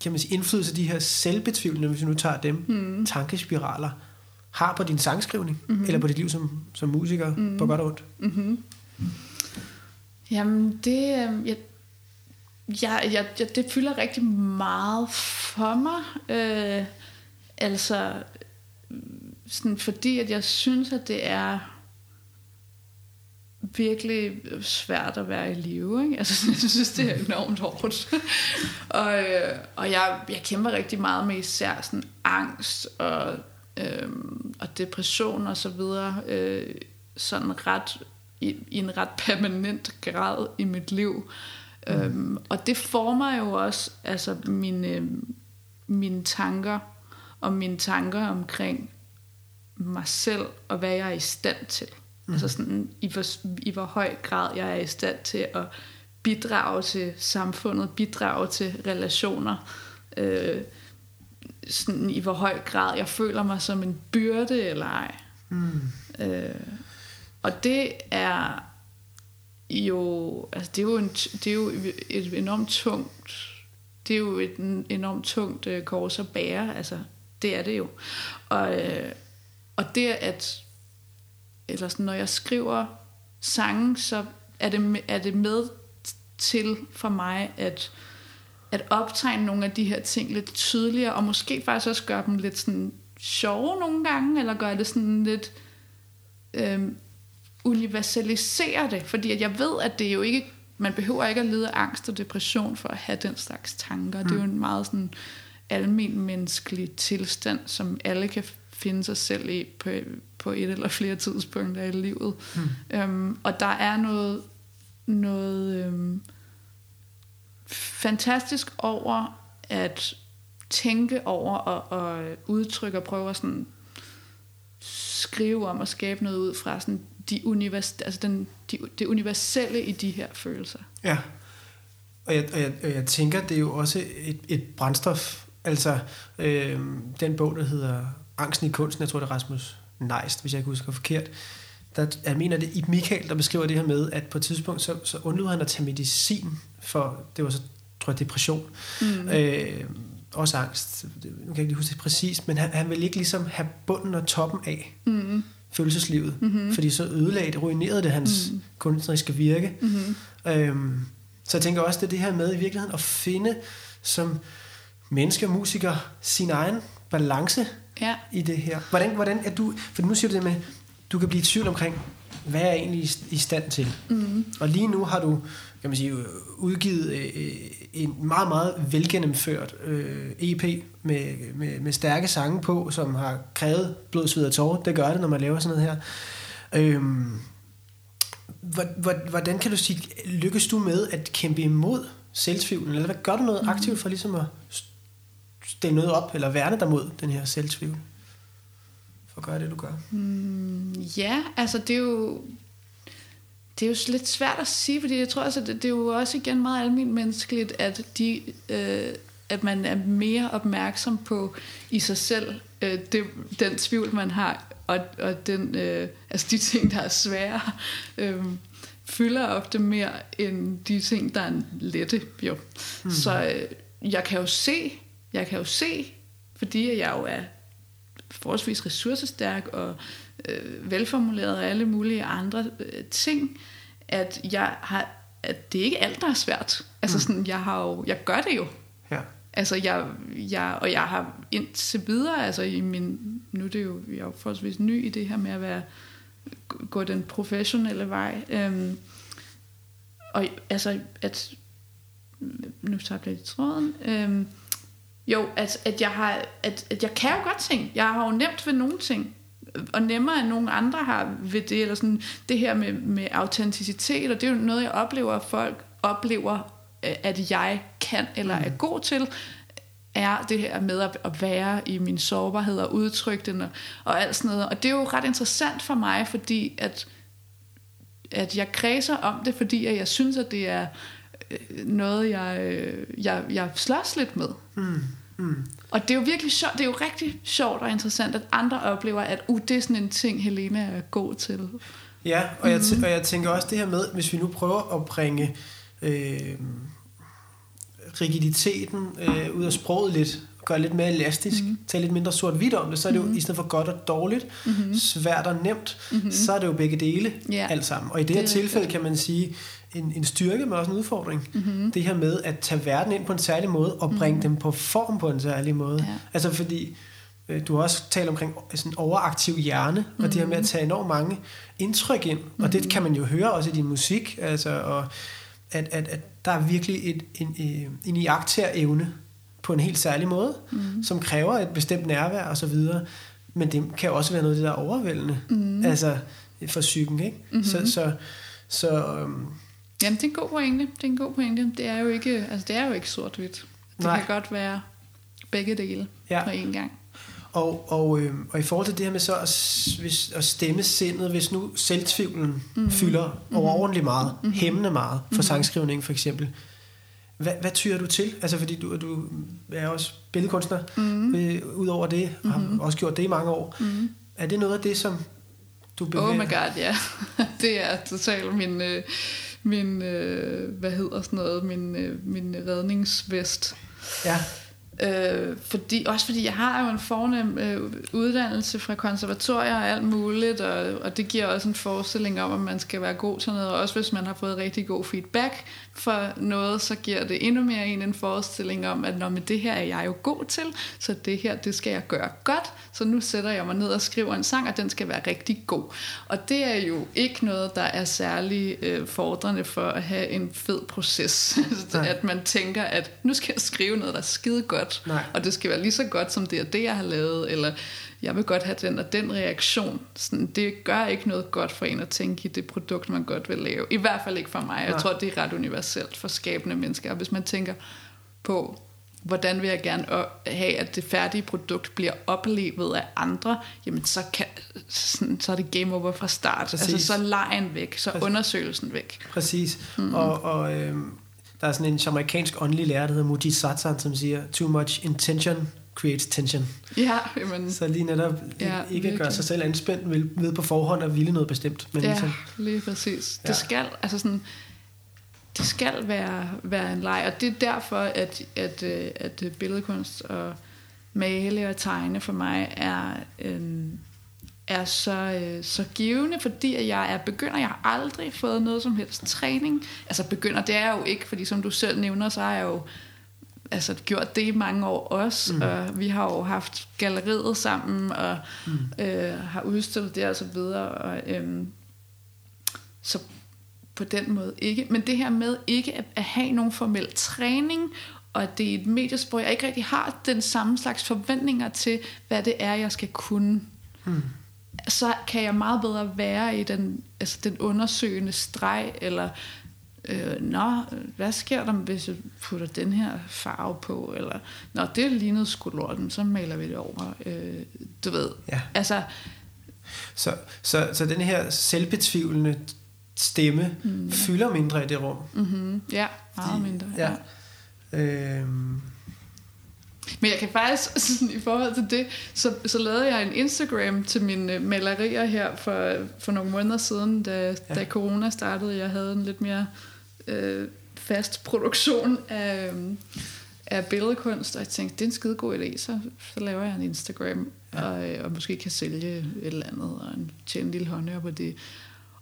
kan man sige, indflydelse de her selvbetvivlende, hvis vi nu tager dem, mm. tankespiraler, har på din sangskrivning, mm-hmm. eller på dit liv som, som musiker, mm. på godt og ondt? Mm-hmm. Jamen, det, øh, jeg, jeg, jeg, jeg, det fylder rigtig meget for mig. Øh, altså, sådan, fordi at jeg synes, at det er virkelig svært at være i live. Ikke? Altså, jeg synes, det er enormt hårdt. og øh, og jeg, jeg kæmper rigtig meget med især sådan angst og, øh, og depression og så videre. Øh, sådan ret i, i en ret permanent grad i mit liv. Mm. Øhm, og det former jo også altså mine, mine tanker og mine tanker omkring mig selv og hvad jeg er i stand til. Mm. Altså sådan, i, hvor, i hvor høj grad jeg er i stand til at bidrage til samfundet, bidrage til relationer. Øh, sådan, I hvor høj grad jeg føler mig som en byrde eller ej. Mm. Øh, og det er jo, altså det er jo, en, det er jo et enormt tungt, det er jo et enormt tungt øh, kors at bære, altså det er det jo. Og, øh, og det at, eller sådan, når jeg skriver sange, så er det, er det med til for mig at, at optegne nogle af de her ting lidt tydeligere, og måske faktisk også gøre dem lidt sådan sjove nogle gange, eller gøre det sådan lidt øhm, universalisere det, fordi at jeg ved, at det jo ikke, man behøver ikke at lide af angst og depression for at have den slags tanker. Mm. Det er jo en meget sådan almen menneskelig tilstand, som alle kan finde sig selv i på, på et eller flere tidspunkter i livet. Mm. Øhm, og der er noget, noget øhm, fantastisk over at tænke over og, og udtrykke og prøve at sådan skrive om og skabe noget ud fra sådan de, univers, altså den, de, det universelle i de her følelser. Ja, og jeg, og jeg, og jeg tænker, det er jo også et, et brændstof. Altså, øh, den bog, der hedder Angsten i kunsten, jeg tror, det er Rasmus Neist, hvis jeg ikke husker forkert, der, jeg mener det i Michael, der beskriver det her med, at på et tidspunkt, så, så undlod han at tage medicin for, det var så, tror jeg, depression. Mm. Øh, også angst. Nu kan jeg ikke huske det præcis, men han, han ville ikke ligesom have bunden og toppen af mm. følelseslivet, mm-hmm. fordi så ødelagde det, ruinerede det hans mm. kunstneriske virke. Mm-hmm. Øhm, så jeg tænker også, det er det her med i virkeligheden at finde som menneske og musiker sin egen balance ja. i det her. Hvordan, hvordan er du, for nu siger du det med, du kan blive i tvivl omkring, hvad er jeg egentlig i stand til? Mm. Og lige nu har du, kan man sige, udgivet øh, en meget, meget velgennemført øh, EP med, med, med stærke sange på, som har krævet blod, sved og tårer. Det gør det, når man laver sådan noget her. Øhm, hvordan kan du sige, lykkes du med at kæmpe imod selvtvivlen? Eller hvad gør du noget mm. aktivt for ligesom at stille noget op, eller værne dig mod den her selvtvivl? For at gøre det, du gør. Mm, ja, altså det er jo det er jo lidt svært at sige, fordi jeg tror altså, det, det er jo også igen meget almindeligt menneskeligt, at, de, øh, at man er mere opmærksom på i sig selv øh, det, den tvivl, man har, og, og den, øh, altså de ting, der er svære, øh, fylder ofte mere end de ting, der er lette. Jo. Mm. Så øh, jeg kan jo se, jeg kan jo se, fordi jeg jo er forholdsvis ressourcestærk og øh, velformuleret og alle mulige andre øh, ting, at jeg har at det er ikke alt, der er svært. Altså mm. sådan, jeg har jo, jeg gør det jo. Ja. Altså jeg, jeg, og jeg har indtil videre, altså i min, nu er det jo, jeg er jo forholdsvis ny i det her med at være, gå den professionelle vej. Øhm, og altså, at, nu tager jeg lidt tråden, øhm, jo, at, at, jeg har, at, at jeg kan jo godt ting. Jeg har jo nemt ved nogle ting og nemmere end nogen andre har ved det, eller sådan det her med, med autenticitet, og det er jo noget, jeg oplever, at folk oplever, øh, at jeg kan eller er mm. god til, er det her med at, at være i min sårbarhed og udtrykke den og, og alt sådan noget. Og det er jo ret interessant for mig, fordi at, at jeg kredser om det, fordi at jeg synes, at det er øh, noget, jeg, øh, jeg, jeg slås lidt med. Mm. Mm. Og det er jo virkelig sjovt, det er jo rigtig sjovt og interessant, at andre oplever, at uh, det er sådan en ting, Helena er god til. Ja, og, mm. jeg, t- og jeg tænker også det her med, hvis vi nu prøver at bringe øh, rigiditeten øh, ud af sproget lidt, gøre lidt mere elastisk, mm. tage lidt mindre sort-hvidt om det, så er det jo mm. i stedet for godt og dårligt, mm. svært og nemt, mm. så er det jo begge dele yeah. alt sammen. Og i det, det her tilfælde kan man sige, en, en styrke, men også en udfordring. Mm-hmm. Det her med at tage verden ind på en særlig måde, og bringe mm-hmm. dem på form på en særlig måde. Ja. Altså fordi, øh, du har også talt omkring sådan en overaktiv hjerne, mm-hmm. og det her med at tage enormt mange indtryk ind, mm-hmm. og det mhm. kan man jo høre også i din musik, altså, og at, at, at der er virkelig et, en, en, en iagtagevne på en helt særlig måde, mm-hmm. som kræver et bestemt nærvær og så videre. Men det kan også være noget af det, der er overvældende, mm-hmm. altså for psyken, ikke? Mm-hmm. Så, så, så øhm, Jamen, det er en god pointe. Det er en god pointe. Det er jo ikke, altså, det er jo ikke sort-hvidt. Det Nej. kan godt være begge dele ja. på én gang. Og, og, øh, og i forhold til det her med så at, hvis, at stemme sindet, hvis nu selvtvivlen mm-hmm. fylder mm-hmm. overordentligt meget, mm-hmm. hæmmende meget for mm-hmm. sangskrivning for eksempel, hvad, hvad tyrer du til? Altså fordi du, du er også billedkunstner, mm-hmm. øh, udover det, og mm-hmm. har også gjort det i mange år. Mm-hmm. Er det noget af det, som du bevæger? Oh my god, ja. det er totalt min... Øh, min, øh, hvad hedder sådan noget, min, øh, min redningsvest. Ja. Øh, fordi, også fordi jeg har jo en fornem øh, uddannelse fra konservatorier og alt muligt, og, og det giver også en forestilling om, at man skal være god til noget, og også hvis man har fået rigtig god feedback for noget, så giver det endnu mere en en forestilling om, at når med det her er jeg jo god til, så det her, det skal jeg gøre godt, så nu sætter jeg mig ned og skriver en sang, og den skal være rigtig god. Og det er jo ikke noget, der er særlig øh, fordrende for at have en fed proces. at man tænker, at nu skal jeg skrive noget, der er skide godt, Nej. og det skal være lige så godt som det er det, jeg har lavet, eller jeg vil godt have den og den reaktion. Sådan, det gør ikke noget godt for en at tænke i det produkt, man godt vil lave. I hvert fald ikke for mig. Jeg Nej. tror, det er ret universelt for skabende mennesker. Hvis man tænker på hvordan vil jeg gerne have, at det færdige produkt bliver oplevet af andre, jamen så, kan, sådan, så er det game over fra start. Præcis. Altså så er lejen væk, så er undersøgelsen væk. Præcis. Mm. Og, og øh, der er sådan en amerikansk åndelig lærer, der hedder Muji Satsan, som siger, too much intention creates tension. Ja, jamen, så lige netop ja, ikke virkelig. gøre sig selv anspændt ved, ved på forhånd at ville noget bestemt. Men ja, ligesom, lige præcis. Ja. Det skal, altså sådan, det skal være, være en leg, og det er derfor, at, at, øh, at billedkunst og male og tegne for mig er, øh, er så, øh, så givende, fordi jeg er begynder. Jeg har aldrig fået noget som helst træning. Altså begynder, det er jeg jo ikke, fordi som du selv nævner, så har jeg jo altså, gjort det i mange år også, mm. og vi har jo haft galleriet sammen, og mm. øh, har udstillet det og så videre, og øh, så på den måde ikke. Men det her med ikke at, at have nogen formel træning, og det er et mediesprog, jeg ikke rigtig har den samme slags forventninger til, hvad det er, jeg skal kunne. Mm. Så kan jeg meget bedre være i den, altså den undersøgende streg, eller øh, nå, hvad sker der, hvis jeg putter den her farve på, eller nå, det lignede sgu lorten, så maler vi det over. Øh, du ved, ja. altså... Så, så, så den her selvbetvivlende stemme mm. fylder mindre i det rum. Mm-hmm. Ja, meget mindre. Ja. ja. Øhm. Men jeg kan faktisk, sådan, i forhold til det, så, så lavede jeg en Instagram til mine malerier her for, for nogle måneder siden, da, ja. da corona startede. Jeg havde en lidt mere øh, fast produktion af, af billedkunst, og jeg tænkte, det er en skide god idé, så, så laver jeg en Instagram, ja. og, og måske kan sælge et eller andet, og tjene en lille håndør på det.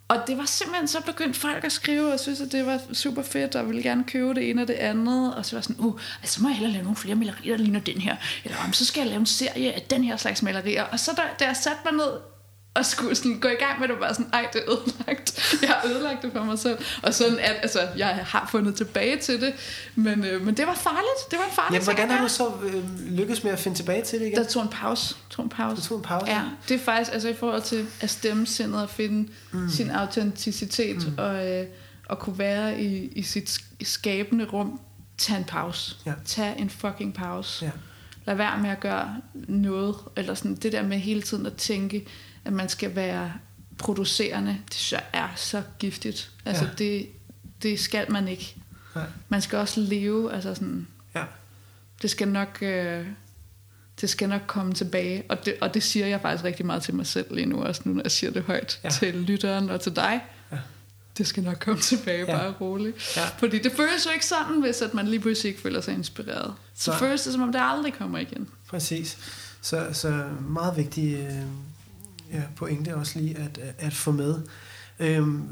Og det var simpelthen så begyndt folk at skrive, og synes, at det var super fedt, og ville gerne købe det ene og det andet. Og så var sådan, uh, altså må jeg hellere lave nogle flere malerier, der ligner den her. Eller om, så skal jeg lave en serie af den her slags malerier. Og så da, da jeg satte mig ned og skulle sådan gå i gang med det, var sådan, ej, det er ødelagt. Jeg har ødelagt det for mig selv. Og sådan, at, altså, jeg har fundet tilbage til det, men, øh, men det var farligt. Det var en farlig ja, hvordan har du så øh, lykkes med at finde tilbage til det igen? Der tog en pause. Tog en pause. Der tog en pause? Ja, det er faktisk, altså i forhold til at stemme sindet og finde mm. sin autenticitet, mm. og, øh, og kunne være i, i sit skabende rum, tag en pause. Ja. Tag en fucking pause. Ja. Lad være med at gøre noget, eller sådan det der med hele tiden at tænke, at man skal være producerende, det synes jeg er så giftigt. Altså ja. det, det skal man ikke. Nej. Man skal også leve, altså sådan, ja. det skal nok, øh, det skal nok komme tilbage. Og det, og det siger jeg faktisk rigtig meget til mig selv lige nu, også nu når jeg siger det højt ja. til lytteren og til dig. Ja. Det skal nok komme tilbage, ja. bare roligt. Ja. Fordi det føles jo ikke sådan, hvis at man lige pludselig ikke føler sig inspireret. Så, så føles det, som om det aldrig kommer igen. Præcis. Så, så meget vigtigt øh, ja, pointe også lige at, at få med. Øhm,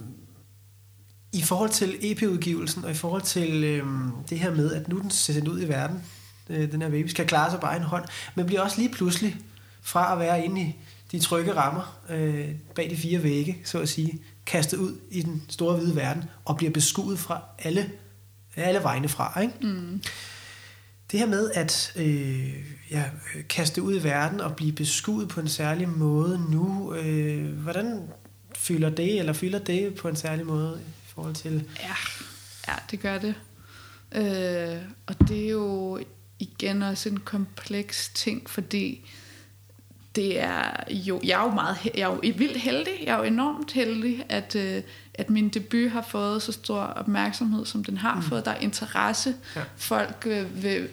I forhold til EP-udgivelsen, og i forhold til øhm, det her med, at nu den sendt ud i verden, øh, den her baby, skal klare sig bare en hånd, men bliver også lige pludselig fra at være inde i de trygge rammer øh, bag de fire vægge, så at sige, kastet ud i den store hvide verden, og bliver beskuet fra alle, alle vegne fra. Ikke? Mm. Det her med at øh, ja, kaste ud i verden og blive beskudt på en særlig måde nu, øh, hvordan føler det, eller føler det på en særlig måde i forhold til... Ja, ja det gør det. Øh, og det er jo igen også en kompleks ting, fordi det er jo, jeg er jo meget, jeg er jo vildt heldig, jeg er jo enormt heldig, at, øh, at min debut har fået så stor opmærksomhed, som den har mm. fået. Der er interesse. Ja. Folk øh, vil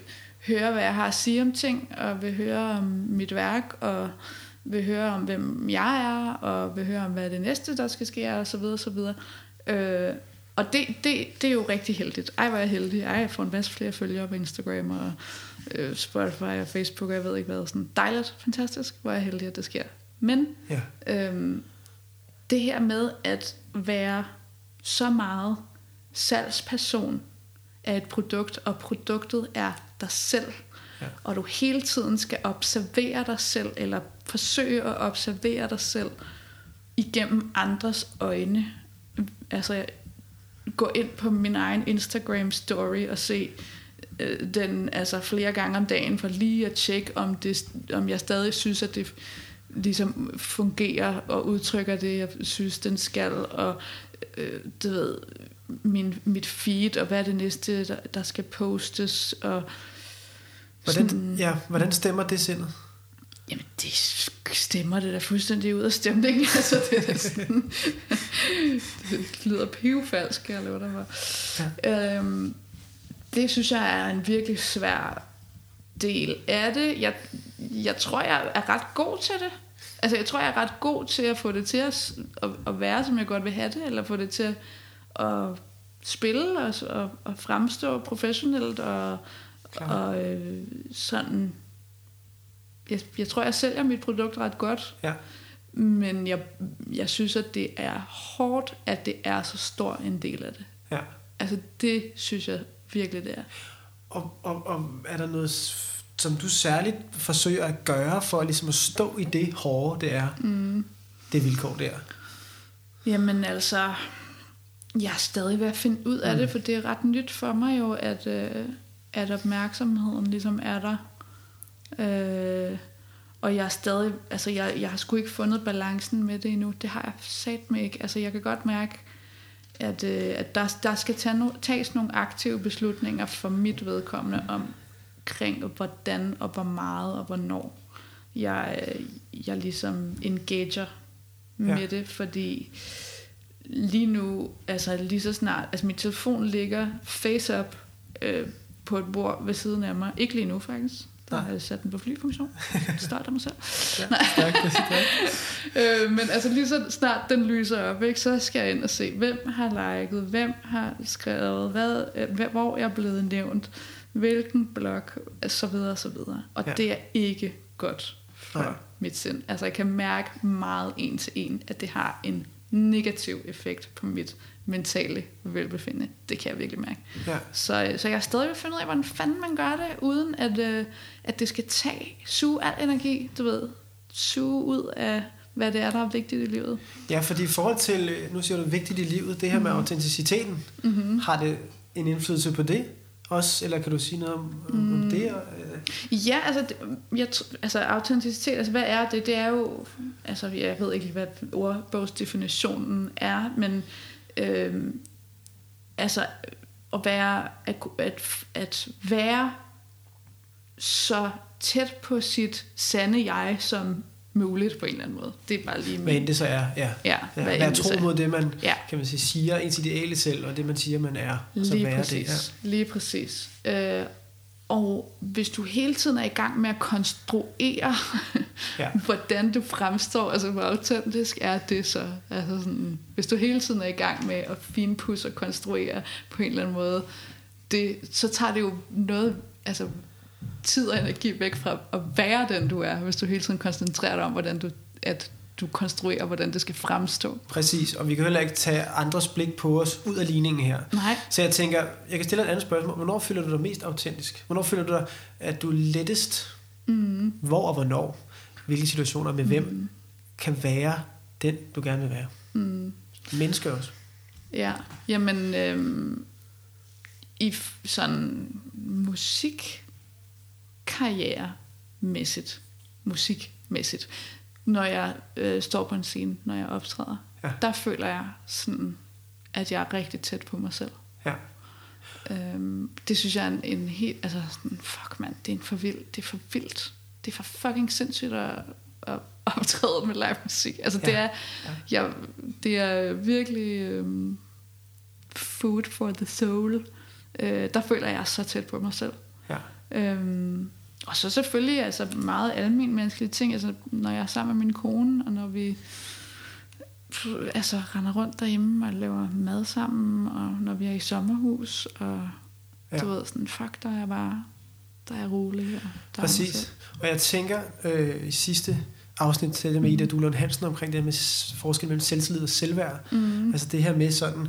høre, hvad jeg har at sige om ting, og vil høre om mit værk, og vil høre om, hvem jeg er, og vil høre om, hvad er det næste, der skal ske, og så videre, så videre. Øh, og det, det, det er jo rigtig heldigt. Ej, hvor er jeg heldig. Ej, jeg får en masse flere følgere på Instagram og øh, Spotify og Facebook, og jeg ved ikke hvad. Sådan dejligt, fantastisk, hvor er jeg heldig, at det sker. Men ja. øhm, det her med at være så meget salgsperson af et produkt, og produktet er dig selv, ja. og du hele tiden skal observere dig selv, eller forsøge at observere dig selv igennem andres øjne. Altså, gå ind på min egen Instagram story og se øh, den altså flere gange om dagen for lige at tjekke om det om jeg stadig synes at det ligesom fungerer og udtrykker det jeg synes den skal og øh, du ved min, mit feed og hvad er det næste der, der skal postes og Hvordan, Sådan- ja, hvordan stemmer det sindet? Jamen, det stemmer det da fuldstændig ud af stemningen. Altså, det, er da sådan, det lyder pivfalsk, jeg love dig for. Ja. Øhm, det synes jeg er en virkelig svær del af det. Jeg, jeg tror, jeg er ret god til det. Altså, jeg tror, jeg er ret god til at få det til at, at, at være, som jeg godt vil have det, eller få det til at, at spille og, og, og fremstå professionelt og, og øh, sådan jeg, jeg tror, jeg sælger mit produkt ret godt, Ja. men jeg, jeg synes, at det er hårdt, at det er så stor en del af det. ja. Altså, det synes jeg virkelig, det er. Og, og, og er der noget, som du særligt forsøger at gøre for ligesom at stå i det hårde, det er, Mm. det vilkår der? Jamen altså, jeg er stadig ved at finde ud af Mm. det, for det er ret nyt for mig jo, at, øh, at opmærksomheden ligesom er der. Øh, og jeg er stadig, altså jeg, jeg har sgu ikke fundet balancen med det endnu. Det har jeg sat mig ikke. Altså jeg kan godt mærke, at, øh, at der, der skal tage no, tages nogle aktive beslutninger for mit vedkommende omkring, hvordan og hvor meget og hvornår jeg, øh, jeg ligesom engager med Ja. det, fordi lige nu, altså lige så snart, altså min telefon ligger face up øh, på et bord ved siden af mig. Ikke lige nu faktisk. Der Nej. har jeg sat den på flyfunktion. Af mig selv. Ja, er stærkt. Øh, men altså lige så snart den lyser op, ikke, så skal jeg ind og se, hvem har liket, hvem har skrevet, hvad, øh, hvor jeg er blevet nævnt, hvilken blog, og så videre og så videre. Og Ja. det er ikke godt for Nej. Nej. mit sind. Altså jeg kan mærke meget en til en, at det har en negativ effekt på mit mentale velbefindende. Det kan jeg virkelig mærke. Ja. Så, øh, så jeg er stadig ved at finde ud af, hvordan fanden man gør det, uden at, øh, at det skal tage, suge al energi, du ved, suge ud af, hvad det er, der er vigtigt i livet. ja, fordi i forhold til, øh, nu siger du vigtigt i livet, det her med autenticiteten, Mm-hmm. har det en indflydelse på det også, eller kan du sige noget om, om Mm. det? øh, Ja, altså, det, jeg, altså autenticitet, altså hvad er det? Det er jo, altså jeg ved ikke, hvad ordbogsdefinitionen er, men øhm, altså at være, at, at, at være så tæt på sit sande jeg som muligt på en eller anden måde. Det er bare lige Hvad min, end det så er, ja. ja, ja hvad være det tro er. mod det, man Ja. kan man sige, siger, ens ideale selv, og det, man siger, man er. Og så Lige være præcis. det. Lige præcis. Øh, og hvis du hele tiden er i gang med at konstruere, Ja. hvordan du fremstår, altså hvor autentisk er det så? Altså sådan, hvis du hele tiden er i gang med at finpudse og konstruere på en eller anden måde, det, så tager det jo noget altså, tid og energi væk fra at være den, du er, hvis du hele tiden koncentrerer dig om, hvordan du, at du konstruerer, hvordan det skal fremstå. Præcis, og vi kan heller ikke tage andres blik på os ud af ligningen her. Nej. Så jeg tænker, jeg kan stille et andet spørgsmål. Hvornår føler du dig mest autentisk? Hvornår føler du dig, at du er lettest? Mm. Hvor og hvornår? Hvilke situationer med hvem Mm. kan være den, du gerne vil være? Mm. Mennesker også. Ja, jamen øhm, i sådan musikkarrieremæssigt, musikmæssigt, når jeg øh, står på en scene, når jeg optræder, Ja. der føler jeg sådan, at jeg er rigtig tæt på mig selv. Ja. Øhm, det synes jeg er en, en helt, altså sådan, fuck mand, det er, en for vild, det er for vildt. Det er for fucking sindssygt at, at optræde med live musik. Altså det Ja. er, jeg, det er virkelig øhm, food for the soul. Øh, der føler jeg så tæt på mig selv. Ja. Øhm, og så selvfølgelig altså meget almen menneskelige ting, altså når jeg er sammen med min kone, og når vi altså render rundt derhjemme og laver mad sammen, og når vi er i sommerhus, og Ja. du ved sådan, fuck, der er bare, der er rolig. Og der Er. Præcis. Og jeg tænker øh, i sidste afsnit til det med Ida Dulund Hansen omkring det her med forskel mellem selvtillid og selvværd. Mm. Altså det her med sådan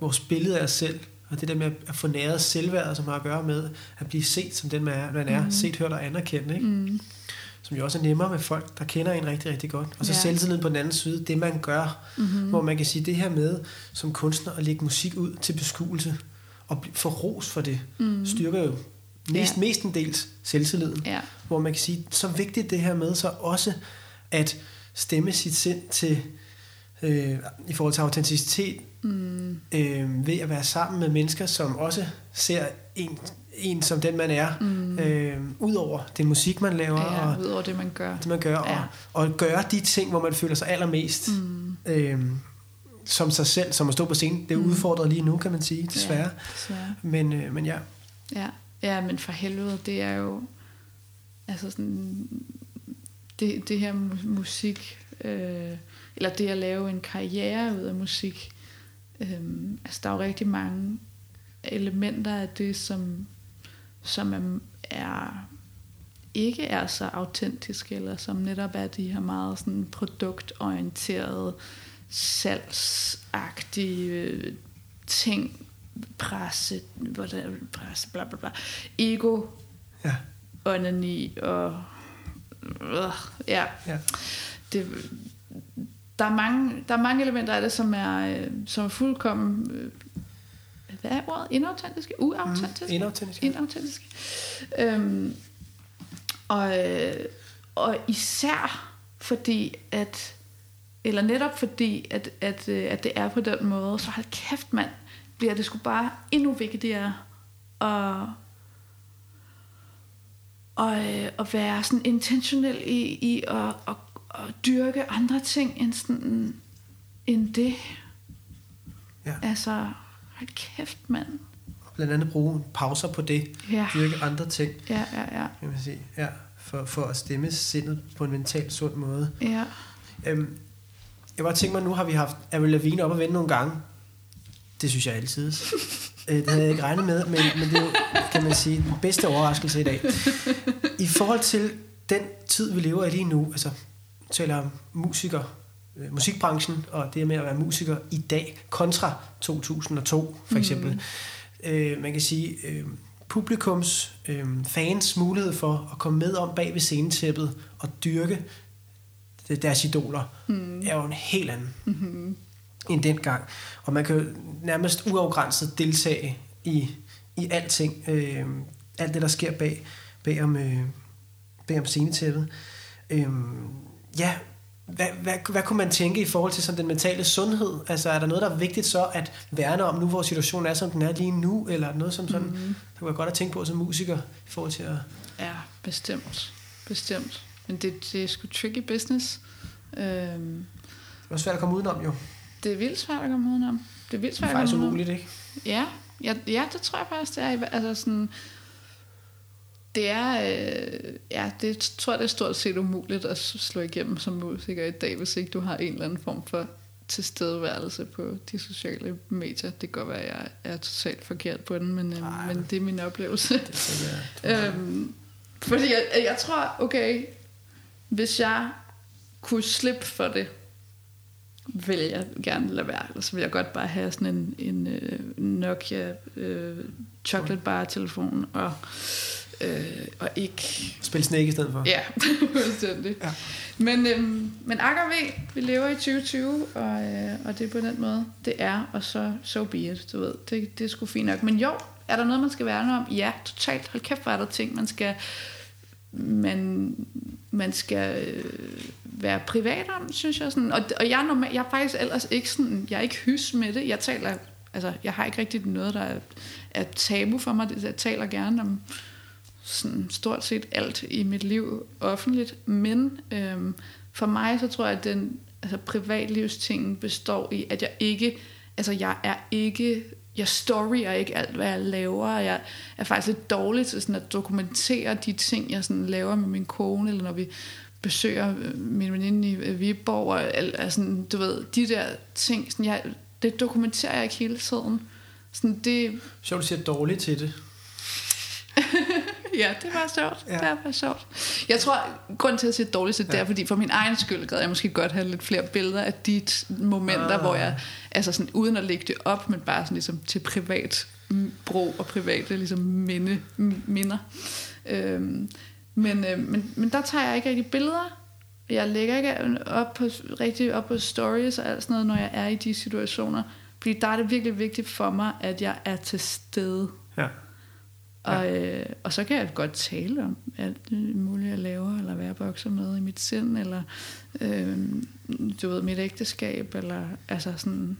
vores billede af os selv, og det der med at få næret selvværd, som har at gøre med at blive set som den, man er, man er Mhm. set, hørt og anerkendt, ikke? Mm. som jo også er nemmere med folk, der kender en rigtig, rigtig godt. Og så ja. Selvtilliden på den anden side, det man gør, mm. Mm-hmm. hvor man kan sige det her med som kunstner at lægge musik ud til beskuelse og få ros for det, Mm. styrker jo mest, Ja. mestendels selvtilliden. Ja. Hvor man kan sige, så vigtigt det her med så også at stemme sit sind til øh, i forhold til autenticitet Mm. øh, ved at være sammen med mennesker, som også ser en en som den, man er. Mm. Øh, Udover det musik, man laver. Ja, og udover det, man gør. det, man gør. Ja. Og, og gøre de ting, hvor man føler sig allermest Mm. øh, som sig selv, som at stå på scenen. Det er Mm. udfordret lige nu, kan man sige, desværre. Ja, desværre. Men, øh, men ja, Ja. ja, men for helvede, det er jo... Altså sådan... Det, det her mu- musik... Øh, eller det at lave en karriere ud af musik... Øh, altså, der er jo rigtig mange elementer af det, som, som er, er ikke er så autentiske, eller som netop er de her meget sådan produktorienterede, salgsagtige øh, ting, presse, hvordan, presse, bla bla bla, ego, ja, onani og øh, ja, ja. det, der er mange der er mange elementer af det som er øh, som er fuldkommen øh, hvad er ordet? Inautentiske? Uautentiske? Mm, inautentisk. inautentiske. Øhm, og øh, og især fordi at eller netop fordi at, at, øh, at det er på den måde så hold kæft mand bliver det sgu bare endnu vigtigere og og, at være sådan intentionel i, i at, at, at dyrke andre ting end, sådan, end det. Ja. Altså, hold kæft, mand. Blandt andet bruge pauser på det. Ja, Dyrke andre ting, ja, ja, ja. kan man sige. Ja, for, for at stemme sindet på en mentalt sund måde. ja. Øhm, jeg godt tænke mig, nu har vi haft Avril Lavigne op at vende nogle gange. Det synes jeg altid. Øh, det havde jeg ikke regnet med, men, men det er jo, kan man sige, den bedste overraskelse i dag. I forhold til den tid, vi lever i lige nu, altså taler om musiker, øh, musikbranchen, og det med at være musiker i dag, kontra 2002 for eksempel. Mm. Øh, man kan sige, øh, publikums, øh, fans mulighed for at komme med om bag ved scenetæppet og dyrke deres idoler, mm. er jo en helt anden Mm-hmm. end dengang. Og man kan jo nærmest uafgrænset deltage i, i alting. Øh, alt det, der sker bag, bag, om, øh, bag om scenetæppet. Øh, ja, hvad, hvad, hvad kunne man tænke i forhold til sådan den mentale sundhed? Altså er der noget, der er vigtigt så at værne om nu, hvor situationen er, som den er lige nu? Eller noget som sådan, mm. Mm-hmm. det kunne godt at tænke på som musiker i forhold til at... Ja, bestemt. Bestemt. Men det, det er sgu tricky business. Øhm, Det er også svært at komme udenom jo. det er vildt svært at komme udenom. Det er vildt Det svært er at faktisk komme udenom. umuligt, ikke? Ja, ja, ja, det tror jeg faktisk, det er. Altså sådan, det er, øh, ja, det tror jeg, det er stort set umuligt at slå igennem som musiker i dag, hvis ikke du har en eller anden form for tilstedeværelse på de sociale medier. Det kan godt være, at jeg er totalt forkert på den, men, øh, Ej, men det er min oplevelse. Det jeg. Øhm, fordi jeg, jeg tror, okay, hvis jeg kunne slippe for det, vil jeg gerne lade være. Ellers vil jeg godt bare have sådan en, en øh, Nokia øh, chocolate bar telefon og, øh, og ikke... Spil Snake i stedet for. Ja, fuldstændig. Ja. Men, øhm, men Akker ved, vi lever i 2020, og, øh, og det er på den måde, det er, og så so be it, du ved. Det, det er sgu fint nok. Men jo, er der noget, man skal værne om? Ja, totalt. Hold kæft, hvor er der ting, man skal, man, man skal øh, være privat om, synes jeg. Sådan. Og, og jeg, er normal, jeg er faktisk ellers ikke sådan, jeg er ikke hys med det. Jeg taler, altså, jeg har ikke rigtig noget, der er, er tabu for mig. Jeg taler gerne om sådan stort set alt i mit liv offentligt, men øhm, for mig så tror jeg, at den altså privatlivstingen består i, at jeg ikke, altså jeg er ikke, jeg storyer ikke alt, hvad jeg laver, og jeg er faktisk lidt dårlig til sådan at dokumentere de ting, jeg sådan laver med min kone, eller når vi besøger øh, min veninde i øh, Viborg, og al- altså, du ved, de der ting, sådan jeg, det dokumenterer jeg ikke hele tiden. Sådan det, Sjovt, du siger dårligt til det. Ja, det var sjovt. Ja. Det var sjovt. Jeg tror, grund til at sige dårligt, det er, Ja. fordi for min egen skyld gad jeg måske godt have lidt flere billeder af de momenter, Ah. hvor jeg, altså sådan uden at lægge det op, men bare sådan ligesom til privat brug og private ligesom minde, minder. Øhm, men, øh, men, men der tager jeg ikke rigtig billeder. Jeg lægger ikke op på, rigtig op på stories og alt sådan noget, når jeg er i de situationer. Fordi der er det virkelig vigtigt for mig, at jeg er til stede. Ja. Og, øh, og så kan jeg godt tale om alt det mulige, jeg laver, eller hvad jeg bokser med i mit sind, eller øh, du ved, mit ægteskab, eller altså sådan,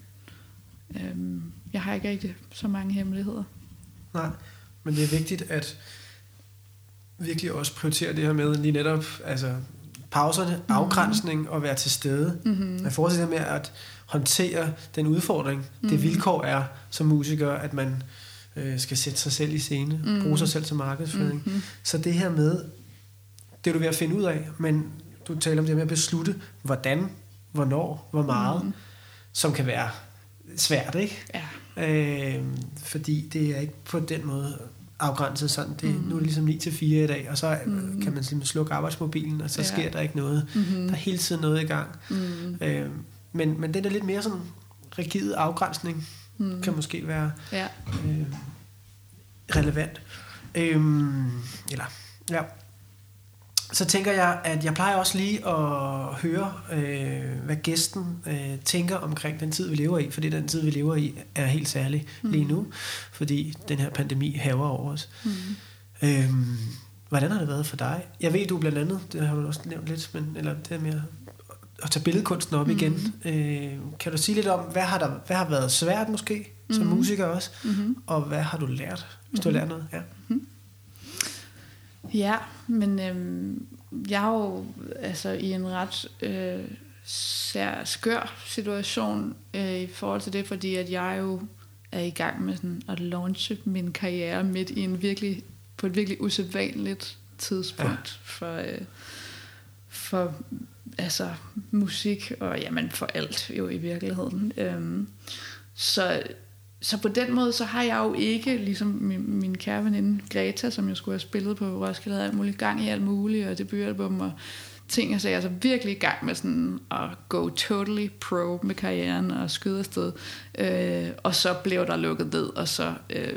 øh, jeg har ikke rigtig så mange hemmeligheder. Nej. Men det er vigtigt at virkelig også prioritere det her med lige netop altså pauserne, mm-hmm. afgrænsning og være til stede. Mm-hmm. Jeg forestiller med at håndtere den udfordring, mm-hmm. det vilkår er som musiker, at man øh, skal sætte sig selv i scene, mm-hmm. bruge sig selv som markedsføring. Mm-hmm. Så det her med, det er du ved at finde ud af, men du taler om det med at beslutte, hvordan, hvornår, hvor meget, mm-hmm. som kan være svært, ikke? Ja. Øh, fordi det er ikke på den måde afgrænset sådan. Det, mm. Nu er det ligesom 9 til 4 i dag, og så mm. kan man simpelthen slukke arbejdsmobilen, og så ja. sker der ikke noget. Mm-hmm. Der er hele tiden noget i gang. Mm. Øh, men, men den er lidt mere sådan rigid afgrænsning, mm. kan måske være ja. øh, relevant. Øh, eller, ja så tænker jeg, at jeg plejer også lige at høre, øh, hvad gæsten øh, tænker omkring den tid, vi lever i. Fordi den tid, vi lever i, er helt særlig mm. lige nu. Fordi den her pandemi haver over os. Mm. Øhm, hvordan har det været for dig? Jeg ved, du blandt andet, det har du også nævnt lidt, men, eller det med at tage billedkunsten op mm. igen. Øh, kan du sige lidt om, hvad har, der, hvad har været svært måske, som mm. musiker også? Mm. Og hvad har du lært, hvis mm. du har lært noget? Ja. Mm. Ja, men øhm, jeg er jo altså, i en ret øh, sær, skør situation øh, i forhold til det, fordi at jeg jo er i gang med sådan at launche min karriere midt i en virkelig, på et virkelig usædvanligt tidspunkt ja. for, øh, for altså, musik og jamen, for alt jo i virkeligheden. Øhm, så så på den måde, så har jeg jo ikke, ligesom min, min kære veninde Greta, som jeg skulle have spillet på Roskilde, havde alt muligt gang i alt muligt, og debutalbum og ting, og så er jeg så virkelig i gang med sådan at go totally pro med karrieren og skyde afsted. Øh, og så blev der lukket ned, og så øh,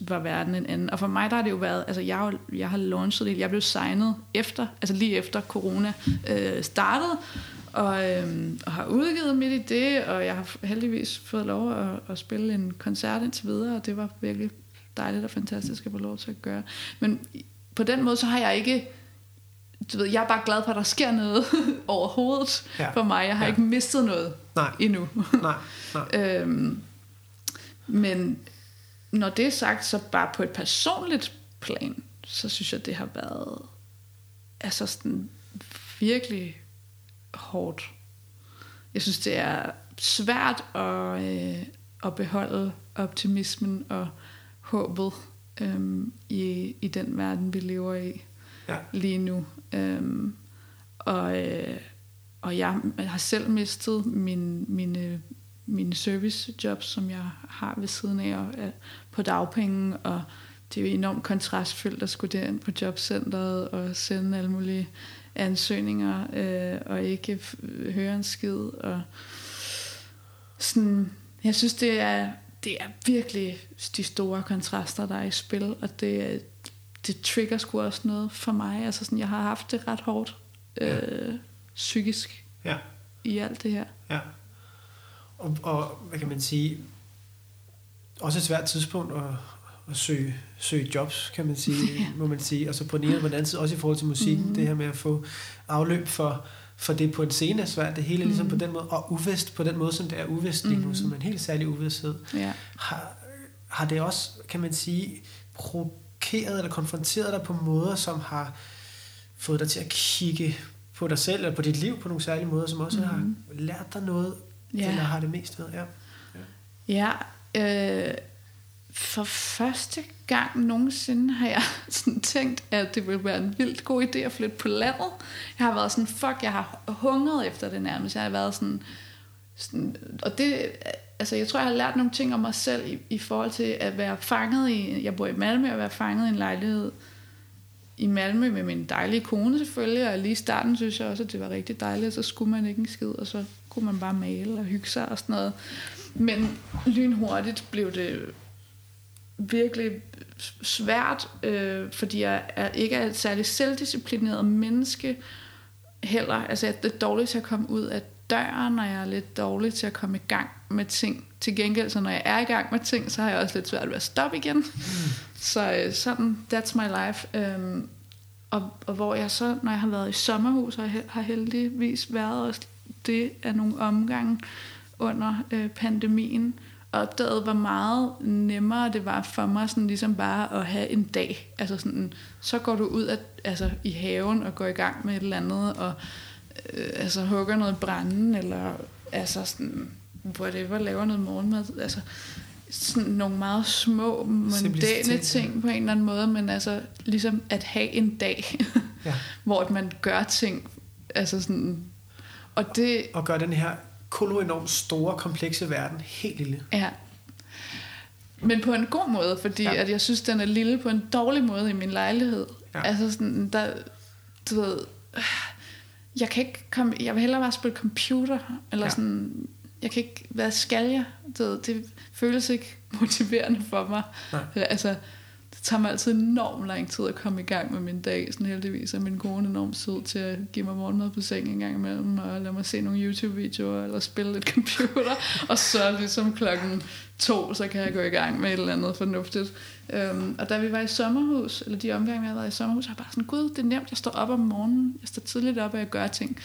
var verden en anden. Og for mig der har det jo været, altså jeg, jeg har launchet det, jeg blev signet efter, altså lige efter corona øh, startede, og, øhm, og har udgivet midt i det, og jeg har heldigvis fået lov at, at spille en koncert indtil videre, og det var virkelig dejligt og fantastisk at få lov til at gøre. Men på den måde, så har jeg ikke du ved, jeg er bare glad for, at der sker noget overhovedet ja. for mig. Jeg har ja. ikke mistet noget nej. endnu. nej, nej. øhm, men når det er sagt, så bare på et personligt plan, så synes jeg, det har været altså sådan virkelig hårdt. Jeg synes, det er svært at, øh, at beholde optimismen og håbet øh, i, i den verden, vi lever i ja. lige nu. Øhm, og, øh, og jeg har selv mistet min, mine, øh, mine servicejobs, som jeg har ved siden af, og øh, på dagpenge, og det er jo enormt kontrastfyldt at skulle derind på jobcentret og sende alle mulige ansøgninger øh, og ikke høre en skid. Og sådan, jeg synes, det er, det er virkelig de store kontraster, der er i spil, og det, det trigger sgu også noget for mig. Altså sådan, jeg har haft det ret hårdt øh, ja. psykisk ja. i alt det her. Ja. Og, og hvad kan man sige, også et svært tidspunkt at, at søge, søge jobs, kan man sige, ja. må man sige. Og så på den ene og den anden side, også i forhold til musik, mm. det her med at få afløb for, for det på en scene er svært. Det hele er ligesom mm. på den måde, og uvist på den måde, som det er uvist lige nu, mm. som en helt særlig uvisthed. Ja. Har, har det også, kan man sige, provokeret eller konfronteret dig på måder, som har fået dig til at kigge på dig selv, eller på dit liv på nogle særlige måder, som også mm. har lært dig noget, ja. eller har det mest været? Ja, ja. ja øh, for første gang nogensinde har jeg sådan tænkt, at det ville være en vildt god idé at flytte på landet. Jeg har været sådan, fuck, jeg har hungret efter det nærmest. Jeg har været sådan, sådan og det, altså jeg tror, jeg har lært nogle ting om mig selv i, i forhold til at være fanget i, jeg bor i Malmø, og være fanget i en lejlighed i Malmø med min dejlige kone selvfølgelig, og lige i starten synes jeg også, at det var rigtig dejligt, så skulle man ikke en skid, og så kunne man bare male og hygge sig og sådan noget. Men lynhurtigt blev det virkelig svært, øh, fordi jeg er, ikke er et særligt selvdisciplineret menneske heller. Altså jeg er dårlig til at komme ud af døren, og jeg er lidt dårlig til at komme i gang med ting. Til gengæld, så når jeg er i gang med ting, så har jeg også lidt svært ved at stoppe igen. Mm. Så øh, sådan, that's my life. Øhm, og, og hvor jeg så, når jeg har været i sommerhus, og har heldigvis været også det af nogle omgange under øh, pandemien, opdagede, hvor meget nemmere det var for mig sådan ligesom bare at have en dag. Altså sådan, så går du ud at, altså, i haven og går i gang med et eller andet, og øh, altså, hugger noget brænde, eller altså sådan, whatever, laver noget morgenmad. Altså, sådan nogle meget små, mondæne ting på en eller anden måde, men altså ligesom at have en dag, ja. hvor man gør ting, altså sådan, og det... Og gør den her kolo enormt store, komplekse verden helt lille. Ja. Men på en god måde, fordi ja. at jeg synes, den er lille på en dårlig måde i min lejlighed. Ja. Altså sådan, der, du ved, jeg kan ikke komme, jeg vil hellere bare spille computer, eller ja. sådan, jeg kan ikke, hvad skal jeg? Det, det føles ikke motiverende for mig. Nej. Altså, det tager mig altid enormt lang tid at komme i gang med min dag. Sådan heldigvis er min kone enormt sød til at give mig morgenmad på seng en gang imellem, og lade mig se nogle YouTube-videoer, eller spille lidt computer, og så ligesom klokken to, så kan jeg gå i gang med et eller andet fornuftigt. Um, og da vi var i sommerhus, eller de omgange, jeg har været i sommerhus, har jeg bare sådan, gud, det er nemt, jeg står op om morgenen, jeg står tidligt op, og jeg gør ting.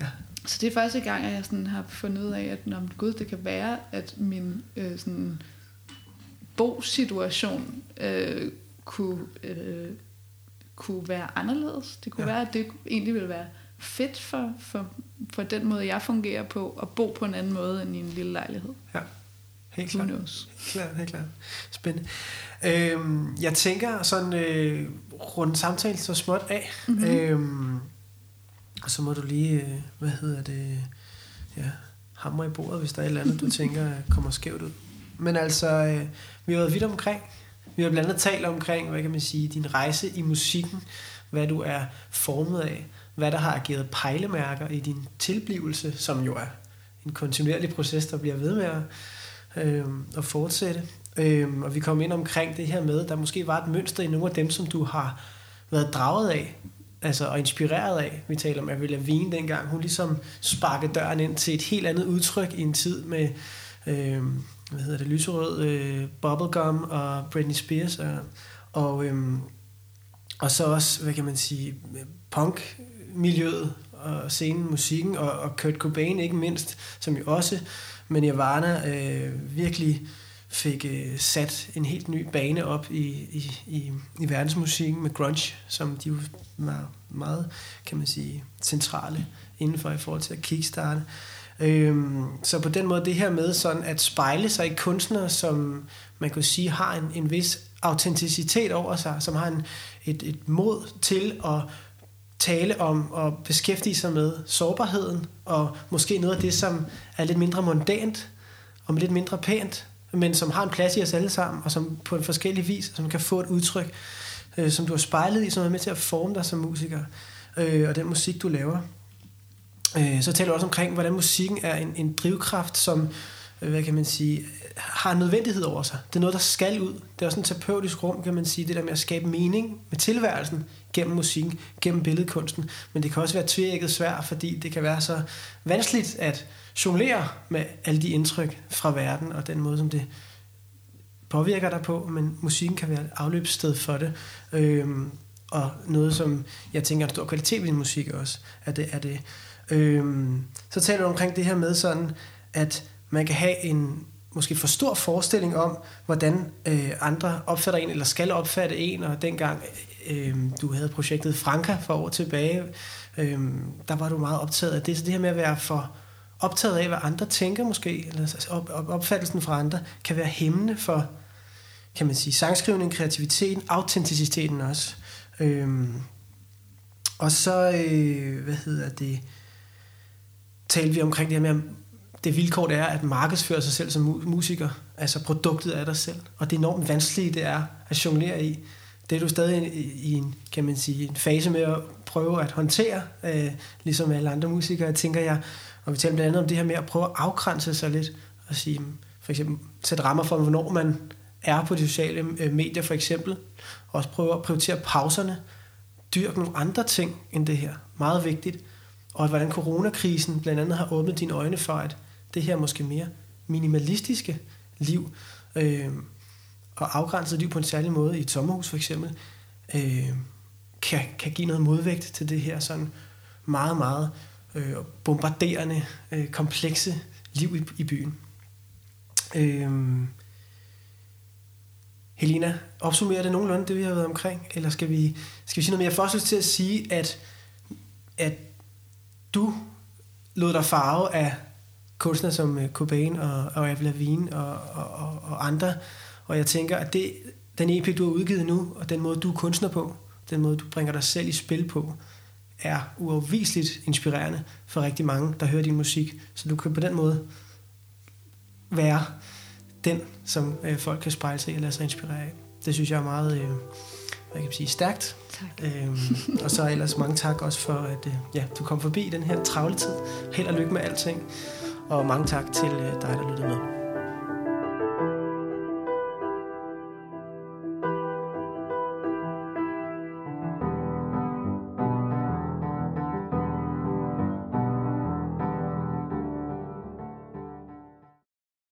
Ja. Så det er første gang, at jeg sådan har fundet ud af, at når, gud, det kan være, at min øh, sådan, bosituation øh, kunne, øh, kunne være anderledes. Det kunne ja. være, at det egentlig ville være fedt for, for, for den måde, jeg fungerer på, at bo på en anden måde end i en lille lejlighed. Ja, helt klart. Helt klart, helt klart. Spændende. Øhm, jeg tænker sådan øh, rundt samtale så småt af. Mm-hmm. Øhm, og så må du lige, øh, hvad hedder det, ja, hamre i bordet, hvis der er et eller andet, du tænker øh, kommer skævt ud. Men altså, øh, vi har været vidt omkring. Vi har blandt andet talt omkring, hvad kan man sige, din rejse i musikken, hvad du er formet af, hvad der har ageret pejlemærker i din tilblivelse, som jo er en kontinuerlig proces, der bliver ved med at, øh, at fortsætte. Øh, og vi kom ind omkring det her med, der måske var et mønster i nogle af dem, som du har været draget af, altså og inspireret af. Vi taler om Avril Lavigne dengang. Hun ligesom sparkede døren ind til et helt andet udtryk i en tid med øh, hvad hedder det, lyserød øh, bubblegum og Britney Spears og, og, øhm, og så også, hvad kan man sige, punk-miljøet og scenen, musikken og, og Kurt Cobain ikke mindst, som jo også med Nirvana øh, virkelig fik øh, sat en helt ny bane op i, i, i, i verdensmusikken med grunge, som de var meget, kan man sige, centrale indenfor i forhold til at kickstarte. Øhm, så på den måde det her med sådan at spejle sig i kunstnere, som man kan sige har en, en vis autenticitet over sig, som har en, et, et mod til at tale om og beskæftige sig med sårbarheden, og måske noget af det, som er lidt mindre mondant, og lidt mindre pænt, men som har en plads i os alle sammen, og som på en forskellig vis, som kan få et udtryk, øh, som du har spejlet i, som er med til at forme dig som musiker, øh, og den musik, du laver. Øh, så taler du også omkring, hvordan musikken er en, en drivkraft, som øh, hvad kan man sige, har en nødvendighed over sig. Det er noget, der skal ud. Det er også en terapeutisk rum, kan man sige, det der med at skabe mening med tilværelsen gennem musikken, gennem billedkunsten. Men det kan også være tvækket svært, fordi det kan være så vanskeligt at jonglere med alle de indtryk fra verden, og den måde, som det påvirker dig på, men musikken kan være et afløbssted for det. Øhm, og noget, som jeg tænker er en stor kvalitet ved din musik også, er det, er det Øhm, så taler du omkring det her med sådan, at man kan have en måske for stor forestilling om, hvordan øh, andre opfatter en, eller skal opfatte en, og dengang øh, du havde projektet Franka for år tilbage, øh, der var du meget optaget af det, så det her med at være for optaget af, hvad andre tænker måske, eller op, op, opfattelsen fra andre, kan være hæmmende for, kan man sige, sangskrivning, kreativiteten, autenticiteten også. Øhm, og så, øh, hvad hedder det, talte vi omkring det her med, det vilkår det er at markedsføre sig selv som musiker. Altså produktet er dig selv. Og det enormt vanskelige det er at jonglere i. Det er du stadig i en, kan man sige, en fase med at prøve at håndtere, øh, ligesom alle andre musikere, tænker jeg. Og vi talte blandt andet om det her med at prøve at afgrænse sig lidt, og sige, for eksempel sætte rammer for, hvornår man er på de sociale øh, medier for eksempel. Også prøve at prioritere pauserne, dyrke nogle andre ting end det her. Meget vigtigt og hvordan coronakrisen blandt andet har åbnet dine øjne for, at det her måske mere minimalistiske liv øh, og afgrænset liv på en særlig måde i et sommerhus for eksempel, øh, kan, kan give noget modvægt til det her sådan meget, meget øh, bombarderende, øh, komplekse liv i, i byen. Øh, Helena, opsummerer det nogenlunde, det vi har været omkring? Eller skal vi, skal vi sige noget mere? Jeg får også til at sige, at, at du lod dig farve af kunstnere som øh, Cobain og, og Avril Lavigne og, og, og, og andre. Og jeg tænker, at det, den EP, du har udgivet nu, og den måde, du er kunstner på, den måde, du bringer dig selv i spil på, er uafviseligt inspirerende for rigtig mange, der hører din musik. Så du kan på den måde være den, som øh, folk kan spejle sig i og lade sig inspirere af. Det synes jeg er meget øh, hvad kan jeg sige, stærkt. Tak. Øhm, og så ellers mange tak også for, at øh, ja, du kom forbi den her travle tid. Held og lykke med alting. Og mange tak til øh, dig, der lyttede med.